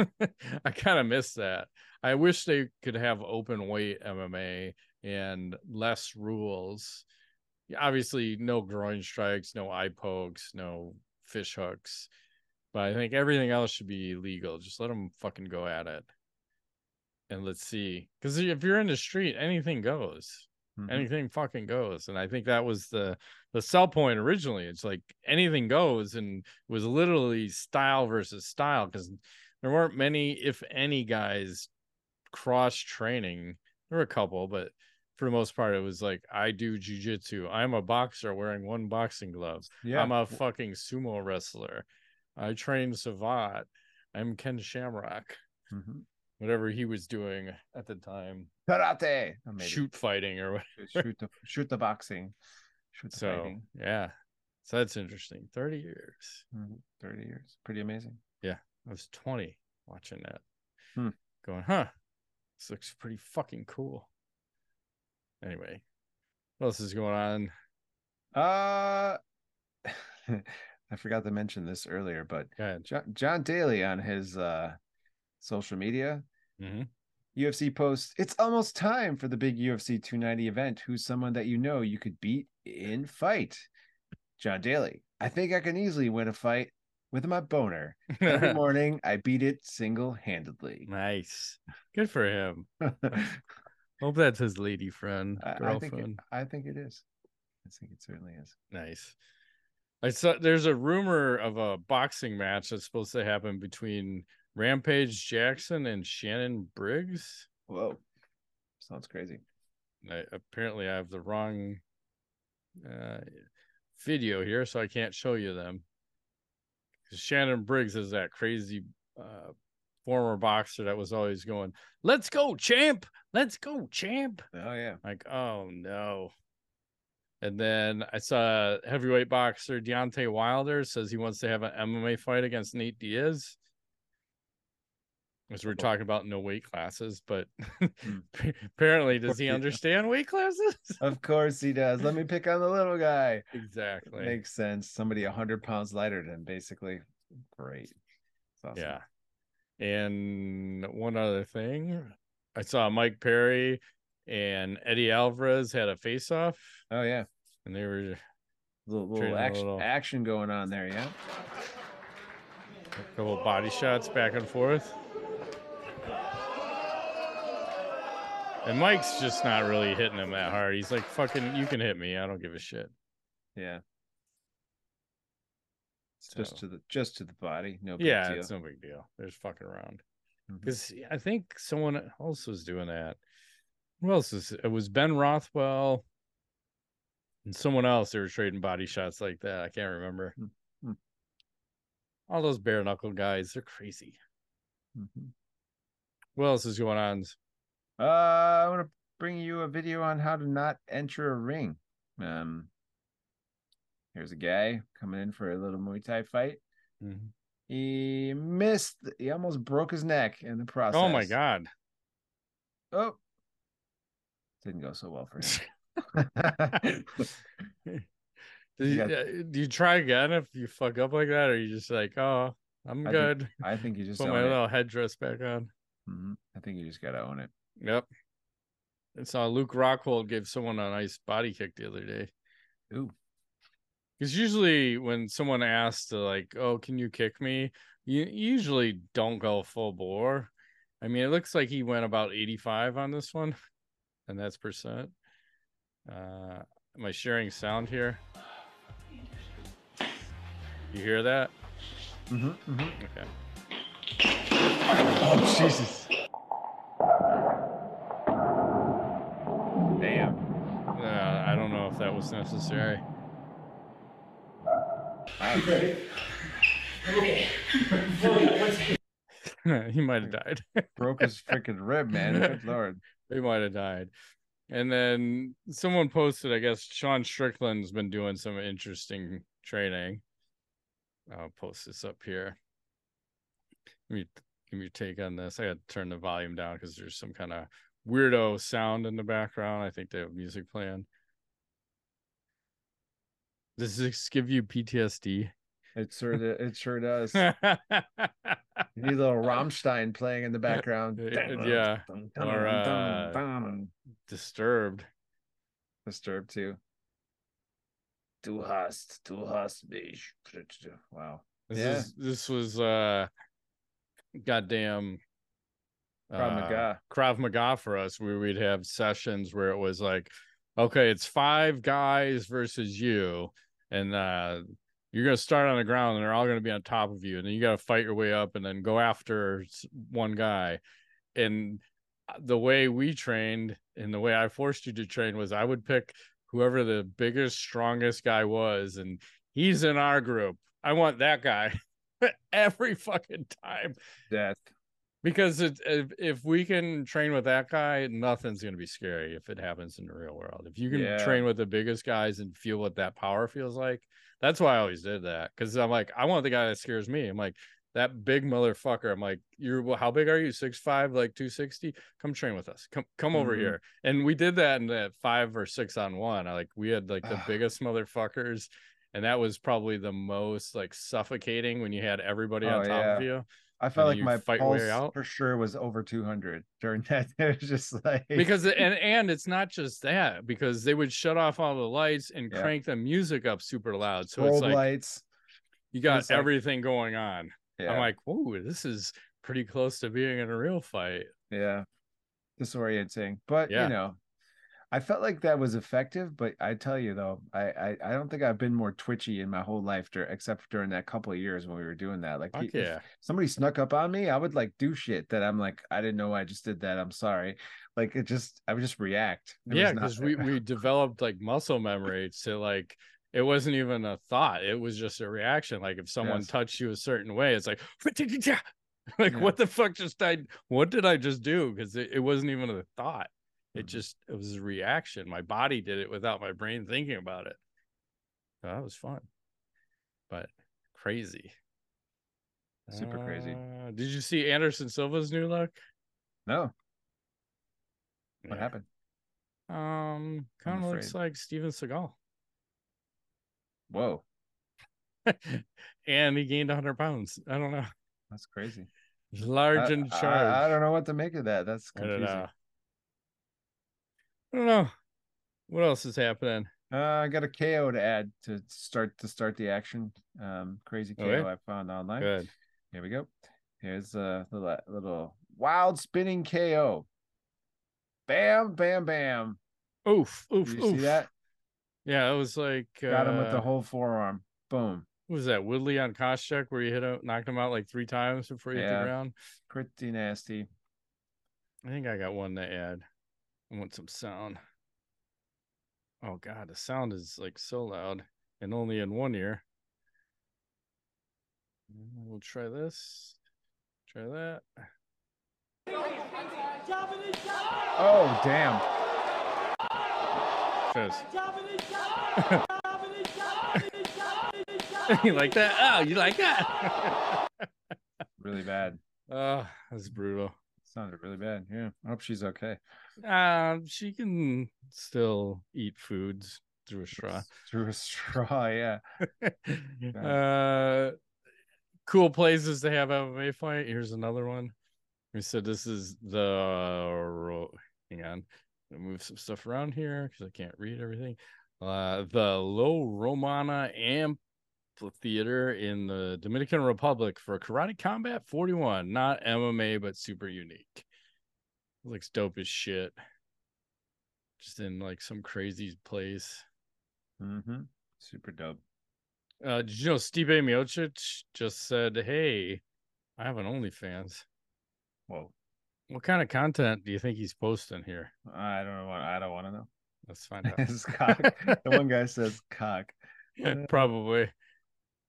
[SPEAKER 2] I kind of miss that. I wish they could have open weight MMA and less rules. Obviously, no groin strikes, no eye pokes, no fish hooks. But I think everything else should be legal. Just let them fucking go at it. And let's see. Because if you're in the street, anything goes
[SPEAKER 1] Mhm.
[SPEAKER 2] anything fucking goes and i think that was the the sell point originally it's like anything goes and it was literally style versus style because there weren't many if any guys cross training there were a couple but for the most part it was like i do jujitsu i'm a boxer wearing one boxing glove
[SPEAKER 1] Yeah.
[SPEAKER 2] i'm a fucking sumo wrestler i train savate i'm ken shamrock
[SPEAKER 1] Mhm.
[SPEAKER 2] Whatever he was doing at the time
[SPEAKER 1] Karate. Oh,
[SPEAKER 2] shoot fighting or whatever
[SPEAKER 1] shoot the shoot the boxing. Shoot the
[SPEAKER 2] So
[SPEAKER 1] fighting.
[SPEAKER 2] yeah, so that's interesting. Thirty years.
[SPEAKER 1] Mhm. Thirty years. Pretty amazing.
[SPEAKER 2] Yeah, I was twenty watching that,
[SPEAKER 1] Hmm.
[SPEAKER 2] going, huh? This looks pretty fucking cool. Anyway, what else is going on?
[SPEAKER 1] Uh I forgot to mention this earlier, but. John, John Daly on his uh social media
[SPEAKER 2] hmm
[SPEAKER 1] UFC posts, it's almost time for the big UFC 290 event. Who's someone that you know you could beat in fight? John Daly. I think I can easily win a fight with my boner. Every morning I beat it single-handedly.
[SPEAKER 2] nice. Good for him. Hope that's his lady friend,
[SPEAKER 1] I, I
[SPEAKER 2] girlfriend.
[SPEAKER 1] think it, I think it is. I think it certainly is.
[SPEAKER 2] Nice. I saw there's a rumor of a boxing match that's supposed to happen between Rampage Jackson and Shannon Briggs.
[SPEAKER 1] Whoa. Sounds crazy.
[SPEAKER 2] I, apparently I have the wrong uh, video here, so I can't show you them. Shannon Briggs is that crazy uh, former boxer that was always going, "Let's go, champ! Let's go, champ!"
[SPEAKER 1] Oh yeah.
[SPEAKER 2] Like, oh no. And then I saw heavyweight boxer Deontay Wilder says he wants to have an MMA fight against Nate Diaz. As we're talking about no weight classes, but hmm. apparently, does he understand weight classes?
[SPEAKER 1] Of course he does. Let me pick on the little guy.
[SPEAKER 2] exactly.
[SPEAKER 1] Makes sense. Somebody a hundred pounds lighter than basically. Great. Awesome.
[SPEAKER 2] Yeah. And one other thing, I saw Mike Perry and Eddie Alvarez had a face off,
[SPEAKER 1] Oh yeah.
[SPEAKER 2] and they were
[SPEAKER 1] Little, little action
[SPEAKER 2] little-
[SPEAKER 1] action going on there, yeah.
[SPEAKER 2] a couple body shots back and forth. And Mike's just not really hitting him that hard. He's like, fucking, you can hit me. I don't give a shit.
[SPEAKER 1] Yeah.
[SPEAKER 2] So,
[SPEAKER 1] just to the just to the body. No big
[SPEAKER 2] yeah,
[SPEAKER 1] deal.
[SPEAKER 2] it's no big deal. They're just fucking around. Because I think someone else was doing that. Who else is it was Ben Rothwell and someone else they were trading body shots like that. I can't remember.
[SPEAKER 1] Hmm. Hmm.
[SPEAKER 2] All those bare knuckle guys, they're crazy.
[SPEAKER 1] Mhm.
[SPEAKER 2] What else is going on?
[SPEAKER 1] Uh, I want to bring you a video on how to not enter a ring. Um, here's a guy coming in for a little Muay Thai fight.
[SPEAKER 2] Mhm.
[SPEAKER 1] He missed. He almost broke his neck in the process.
[SPEAKER 2] Oh my god.
[SPEAKER 1] Oh, didn't go so well for him.
[SPEAKER 2] Do you, uh, do you try again if you fuck up like that, or you just like, oh, I'm
[SPEAKER 1] I think-
[SPEAKER 2] good.
[SPEAKER 1] I think you just
[SPEAKER 2] Put my
[SPEAKER 1] it.
[SPEAKER 2] little headdress back on.
[SPEAKER 1] Mhm. I think you just gotta own it.
[SPEAKER 2] Yep. I saw Luke Rockhold gave someone a nice body kick the other day.
[SPEAKER 1] Ooh.
[SPEAKER 2] Because usually when someone asks to like, oh, can you kick me? You usually don't go full bore. I mean, it looks like he went about 85 on this one, and that's percent. Uh am I sharing sound here? You hear that?
[SPEAKER 1] Mm-hmm, Mm-hmm,
[SPEAKER 2] Okay.
[SPEAKER 1] Oh Jesus!
[SPEAKER 2] Know if that was necessary. he might have died.
[SPEAKER 1] Broke his freaking rib, man. Good lord.
[SPEAKER 2] he might have died. And then someone posted, I guess Sean Strickland's been doing some interesting training. I'll post this up here. Let me give me your take on this. I got to turn the volume down because there's some kind of weirdo sound in the background. I think they have music playing. Does this give you PTSD?
[SPEAKER 1] It sure it sure does. You need a little Rammstein playing in the background.
[SPEAKER 2] Yeah. Or, uh, Disturbed.
[SPEAKER 1] Disturbed too. Du hast, du hast mich. Wow.
[SPEAKER 2] This
[SPEAKER 1] Yeah.
[SPEAKER 2] is this was uh goddamn
[SPEAKER 1] Krav
[SPEAKER 2] uh,
[SPEAKER 1] Maga.
[SPEAKER 2] Krav Maga for us where we'd have sessions where it was like, okay, it's five guys versus you, and uh you're gonna start on the ground and they're all gonna be on top of you, and then you gotta fight your way up and then go after one guy. And uh, the way we trained and the way I forced you to train was I would pick whoever the biggest, strongest guy was, and he's in our group. I want that guy every fucking time
[SPEAKER 1] Death.
[SPEAKER 2] Because it, if if we can train with that guy, nothing's gonna be scary if it happens in the real world. If you can
[SPEAKER 1] Yeah.
[SPEAKER 2] train with the biggest guys and feel what that power feels like, that's why I always did that. Because I'm like, I want the guy that scares me. I'm like that big motherfucker. I'm like, you're well, how big are you? Six five, like two sixty. Come train with us. Come come over
[SPEAKER 1] Mhm.
[SPEAKER 2] here. And we did that in that five or six on one. I like we had like the biggest motherfuckers. And that was probably the most like suffocating when you had everybody
[SPEAKER 1] Oh,
[SPEAKER 2] on top of you.
[SPEAKER 1] I felt like my
[SPEAKER 2] fight
[SPEAKER 1] pulse for sure was over 200 during that. It was just like
[SPEAKER 2] because and and it's not just that because they would shut off all the lights and
[SPEAKER 1] Yeah.
[SPEAKER 2] crank the music up super loud so it's like
[SPEAKER 1] lights.
[SPEAKER 2] you got
[SPEAKER 1] it's like-
[SPEAKER 2] everything going on
[SPEAKER 1] Yeah.
[SPEAKER 2] i'm like whoa this is pretty close to being in a real fight
[SPEAKER 1] yeah. Disorienting. But
[SPEAKER 2] Yeah.
[SPEAKER 1] you know, I felt like that was effective, but I tell you though, I I, I don't think I've been more twitchy in my whole life dur- except during that couple of years when we were doing that. Like
[SPEAKER 2] yeah
[SPEAKER 1] somebody snuck up on me, I would like do shit that I'm like, I didn't know I just did that. I'm sorry. Like it just I would just react. It
[SPEAKER 2] yeah because we we developed like muscle memory to like it wasn't even a thought it was just a reaction like if someone
[SPEAKER 1] Yes.
[SPEAKER 2] touched you a certain way it's like like
[SPEAKER 1] Yeah.
[SPEAKER 2] what the fuck just i what did i just do because it, it wasn't even a thought it
[SPEAKER 1] Mhm.
[SPEAKER 2] just it was a reaction my body did it without my brain thinking about it so that was fun but crazy
[SPEAKER 1] Super crazy.
[SPEAKER 2] Uh, did you see anderson silva's new look
[SPEAKER 1] no. What
[SPEAKER 2] Yeah.
[SPEAKER 1] happened?
[SPEAKER 2] um kind of looks like steven seagal
[SPEAKER 1] Whoa,
[SPEAKER 2] and he gained 100 pounds. I don't know.
[SPEAKER 1] that's crazy.
[SPEAKER 2] Large
[SPEAKER 1] I,
[SPEAKER 2] and
[SPEAKER 1] I-
[SPEAKER 2] charged.
[SPEAKER 1] I, don't know what to make of that. That's
[SPEAKER 2] I
[SPEAKER 1] confusing.
[SPEAKER 2] I don't know. What else is happening?
[SPEAKER 1] Uh, I got a KO to add to start to start the action. Um, crazy KO
[SPEAKER 2] Okay.
[SPEAKER 1] I found online.
[SPEAKER 2] Good.
[SPEAKER 1] Here we go. Here's a little little wild spinning KO. Bam, bam, bam.
[SPEAKER 2] Oof, oof,
[SPEAKER 1] Did you
[SPEAKER 2] oof.
[SPEAKER 1] see that?
[SPEAKER 2] Yeah, it was like
[SPEAKER 1] Got him with the
[SPEAKER 2] uh,
[SPEAKER 1] whole forearm. Boom.
[SPEAKER 2] what was that Woodley on Koscheck where you hit him, knocked him out like three times before he hit the ground?
[SPEAKER 1] Pretty nasty.
[SPEAKER 2] I think I got one to add. I want some sound. Oh god, the sound is like so loud and only in one ear. We'll try this. Try that.
[SPEAKER 1] Oh, damn.
[SPEAKER 2] You like that? Oh, you like that?
[SPEAKER 1] Really bad.
[SPEAKER 2] oh, that's brutal.
[SPEAKER 1] Sounded really bad. Yeah. I hope she's okay.
[SPEAKER 2] Um, she can still eat foods through a straw.
[SPEAKER 1] Through a straw, yeah.
[SPEAKER 2] uh, cool places to have MMA fight. Here's another one. We said this is the. Hang on, move some stuff around here because I can't read everything. Uh, the La Romana Amphitheater in the Dominican Republic for Karate Combat 41. Not MMA, but super unique. Looks dope as shit. Just in like some crazy place.
[SPEAKER 1] Mm-hmm. Super dope.
[SPEAKER 2] Uh, did you know Stipe Miocic just said, "Hey, I have an OnlyFans.
[SPEAKER 1] Whoa.
[SPEAKER 2] What kind of content do you think he's posting here?
[SPEAKER 1] I don't know. what- I don't want to know.
[SPEAKER 2] Let's find out."
[SPEAKER 1] His cock. the one guy says cock.
[SPEAKER 2] Probably.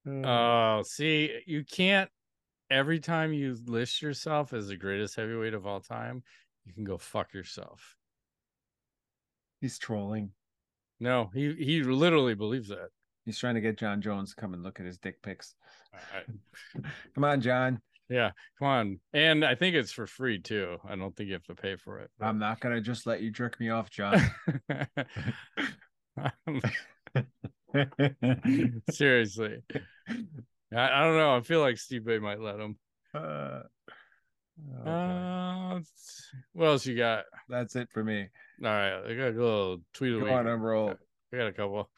[SPEAKER 1] Uh,
[SPEAKER 2] Oh, see, you can't. Every time you list yourself as the greatest heavyweight of all time, you can go fuck yourself.
[SPEAKER 1] He's trolling.
[SPEAKER 2] No, he he literally believes that.
[SPEAKER 1] He's trying to get Jon Jones to come and look at his dick pics.
[SPEAKER 2] I-
[SPEAKER 1] Come on, Jon.
[SPEAKER 2] yeah, come on. And I think it's for free too. I don't think you have to pay for it.
[SPEAKER 1] I'm not gonna just let you jerk me off, Jon.
[SPEAKER 2] Seriously. I, I don't know. I feel like Stipe might let him.
[SPEAKER 1] Uh, oh, boy.
[SPEAKER 2] Uh, what else you got?
[SPEAKER 1] That's it for me.
[SPEAKER 2] All right, I got a little tweet of the
[SPEAKER 1] Go
[SPEAKER 2] week.
[SPEAKER 1] on.
[SPEAKER 2] I got a couple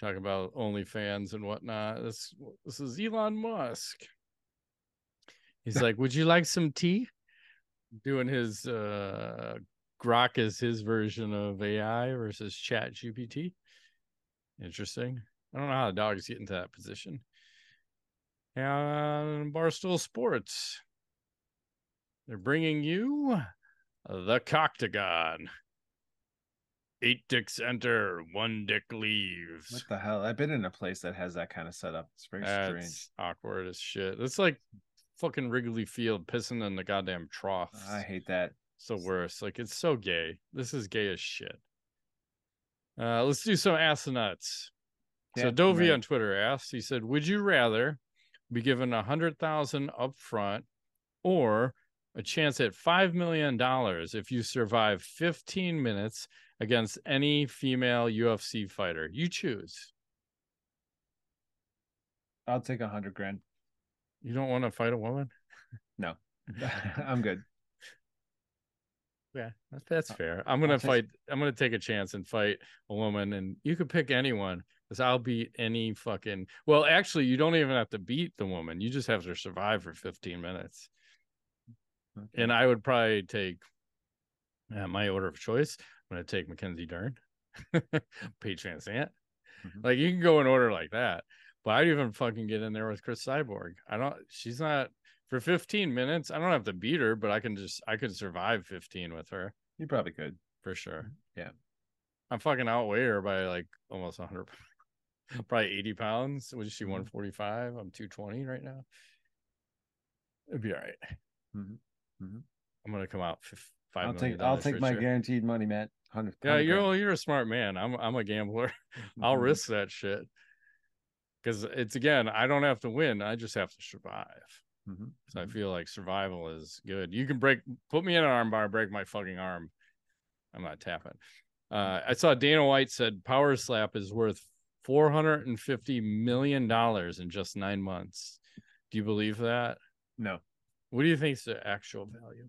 [SPEAKER 2] talking about OnlyFans and whatnot. This this is Elon Musk. He's like, "Would you like some tea?" Doing his uh Grok is his version of AI versus Chat GPT. Interesting. I don't know how the dogs get into that position. And Barstool Sports. They're bringing you the Coctagon. Eight dicks enter, one dick leaves.
[SPEAKER 1] What the hell? I've been in a place that has that kind of setup. It's very strange.
[SPEAKER 2] That's awkward as shit. It's like fucking Wrigley Field pissing in the goddamn trough.
[SPEAKER 1] I hate that.
[SPEAKER 2] It's the worst. Like it's so gay. This is gay as shit. Uh, let's do some assonauts. so
[SPEAKER 1] Yeah,
[SPEAKER 2] Dovey
[SPEAKER 1] right.
[SPEAKER 2] on Twitter asked, he said, Would you rather be given a hundred thousand up front or a chance at five million dollars if you survive 15 minutes against any female UFC fighter? You choose.
[SPEAKER 1] I'll take a hundred grand.
[SPEAKER 2] You don't want to fight a woman?
[SPEAKER 1] No, I'm good.
[SPEAKER 2] Yeah, that- that's fair. I'm gonna fight. I'm gonna take a chance and fight a woman, and you could pick anyone because I'll beat any fucking. Well, actually, you don't even have to beat the woman. You just have to survive for 15 minutes.
[SPEAKER 1] Okay.
[SPEAKER 2] And I would probably take uh, my order of choice. I'm gonna take Mackenzie Dern, Paige VanZant.
[SPEAKER 1] Mhm.
[SPEAKER 2] Like you can go in order like that, but I'd even fucking get in there with Cris Cyborg. I don't. She's not for 15 minutes. I don't have to beat her, but I can just. I could survive 15 with her
[SPEAKER 1] You probably could.
[SPEAKER 2] for sure.
[SPEAKER 1] Yeah.
[SPEAKER 2] I'm fucking outweigh her by like almost 100, probably 80 pounds. Was she
[SPEAKER 1] Mhm.
[SPEAKER 2] 145? I'm 220 right now. It'd be all right.
[SPEAKER 1] Mhm. Mhm.
[SPEAKER 2] I'm gonna come out f- five
[SPEAKER 1] I'll take. I'll take my guaranteed money, Matt. Hundred.
[SPEAKER 2] Yeah, you're well, you're a smart man. I'm I'm a gambler. I'll
[SPEAKER 1] Mhm.
[SPEAKER 2] risk that shit because it's again. I don't have to win. I just have to survive.
[SPEAKER 1] Mhm.
[SPEAKER 2] So I
[SPEAKER 1] Mhm.
[SPEAKER 2] feel like survival is good. You can break, put me in an arm bar, break my fucking arm. I'm not tapping. Uh, I saw Dana White said Power Slap is worth 450 million dollars in just nine months. Do you believe that?
[SPEAKER 1] No,
[SPEAKER 2] What do you think is the actual value?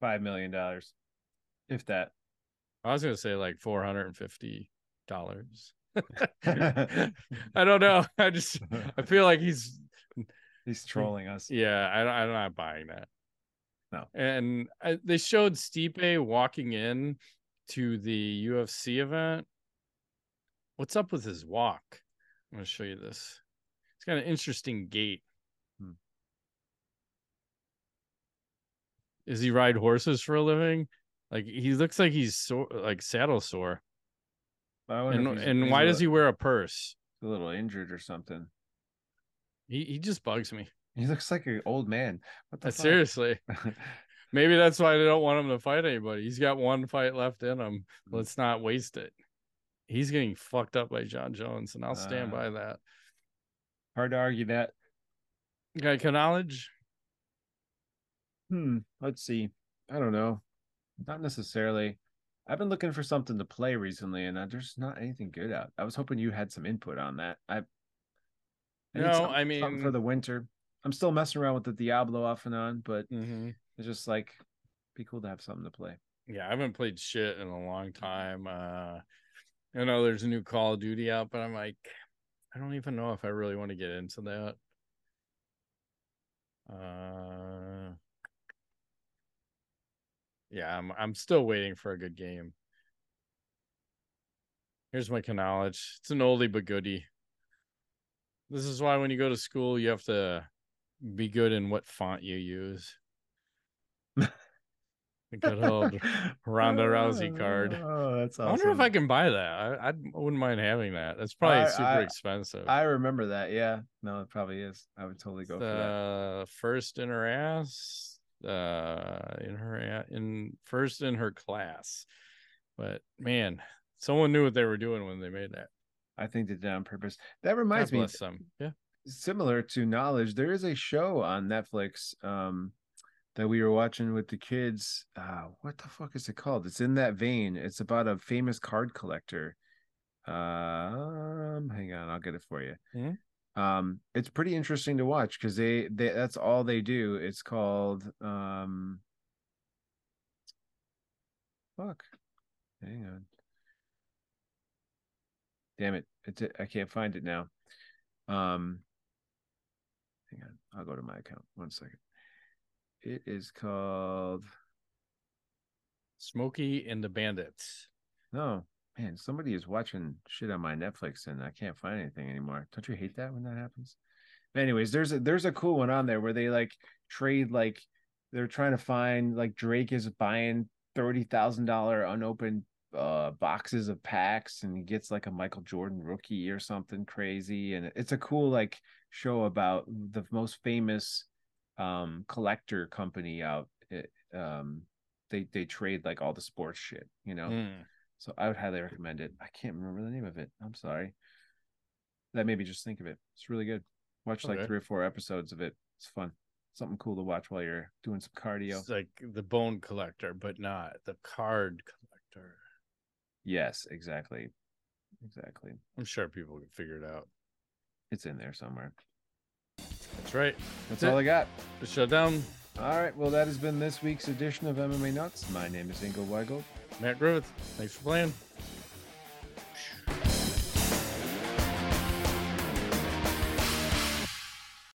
[SPEAKER 1] five million dollars, if that.
[SPEAKER 2] I was gonna say like 450 dollars. I don't know. I just I feel like he's
[SPEAKER 1] He's trolling us.
[SPEAKER 2] Yeah, I, I'm not buying that.
[SPEAKER 1] No.
[SPEAKER 2] And I, they showed Stipe walking in to the UFC event. What's up with his walk? I'm going to show you this. It's got an interesting gait.
[SPEAKER 1] Hmm.
[SPEAKER 2] Does he ride horses for a living? Like he looks like he's sore, like saddle sore. And and why does he wear a purse?
[SPEAKER 1] a little injured or something?
[SPEAKER 2] He he just bugs me.
[SPEAKER 1] He looks like an old man. What the
[SPEAKER 2] Uh, seriously. Maybe that's why they don't want him to fight anybody. He's got one fight left in him.
[SPEAKER 1] Hmm.
[SPEAKER 2] Let's not waste it. He's getting fucked up by Jon Jones, and I'll stand
[SPEAKER 1] Uh,
[SPEAKER 2] by that.
[SPEAKER 1] Hard to argue that.
[SPEAKER 2] Guy knowledge.
[SPEAKER 1] Hmm. Let's see. I don't know. Not necessarily. I've been looking for something to play recently, and uh, there's not anything good out. I was hoping you had some input on that. I. I
[SPEAKER 2] No, I
[SPEAKER 1] something for the winter. I'm still messing around with the Diablo off and on, but
[SPEAKER 2] Mm-hmm.
[SPEAKER 1] it's just like be cool to have something to play.
[SPEAKER 2] Yeah, I haven't played shit in a long time. Uh I know there's a new Call of Duty out, but I'm like, I don't even know if I really want to get into that. Uh yeah, I'm I'm still waiting for a good game. Here's my knowledge. It's an oldie but goodie. This is why when you go to school, you have to be good in what font you use. The good old Ronda Rousey card.
[SPEAKER 1] Oh, that's awesome.
[SPEAKER 2] I wonder if I can buy that. I, I wouldn't mind having that. That's probably
[SPEAKER 1] I-
[SPEAKER 2] super
[SPEAKER 1] I-
[SPEAKER 2] expensive.
[SPEAKER 1] I remember that. Yeah. No, it probably is. I would totally go for that.
[SPEAKER 2] first in her ass, uh, in her in first in her class. But man, someone knew what they were doing when they made that.
[SPEAKER 1] I think they did it on purpose. That reminds me,
[SPEAKER 2] them. Yeah.
[SPEAKER 1] similar to knowledge there is a show on netflix um that we were watching with the kids uh what the fuck is it called it's in that vein it's about a famous card collector um hang on i'll get it for you
[SPEAKER 2] Mhm.
[SPEAKER 1] um it's pretty interesting to watch because they, they that's all they do it's called um fuck hang on damn it. It's i can't find it now. Um hang on. I'll go to my account. One second. It is called
[SPEAKER 2] Smokey and the Bandits.
[SPEAKER 1] no man somebody is watching shit on my netflix and i can't find anything anymore. Don't you hate that when that happens? But anyways there's a there's a cool one on there where they like trade like they're trying to find like drake is buying thirty thousand dollar unopened uh boxes of packs and he gets like a michael jordan rookie or something crazy and it's a cool like show about the most famous um collector company out it, um they they trade like all the sports shit you know
[SPEAKER 2] Mm.
[SPEAKER 1] so I would highly recommend it. I can't remember the name of it. I'm sorry. That made me just think of it. It's really good. Watch like three or four episodes of it. It's fun. Something cool to watch while you're doing some cardio.
[SPEAKER 2] It's like the bone collector, but not the card collector.
[SPEAKER 1] Yes, exactly. Exactly.
[SPEAKER 2] I'm sure people can figure it out.
[SPEAKER 1] It's in there somewhere.
[SPEAKER 2] That's right.
[SPEAKER 1] That's
[SPEAKER 2] That's
[SPEAKER 1] all. I got.
[SPEAKER 2] The shutdown.
[SPEAKER 1] All right. Well, that has been this week's edition of MMA Nuts. My name is Ingo Weigel.
[SPEAKER 2] Matt Griffith. Thanks for playing.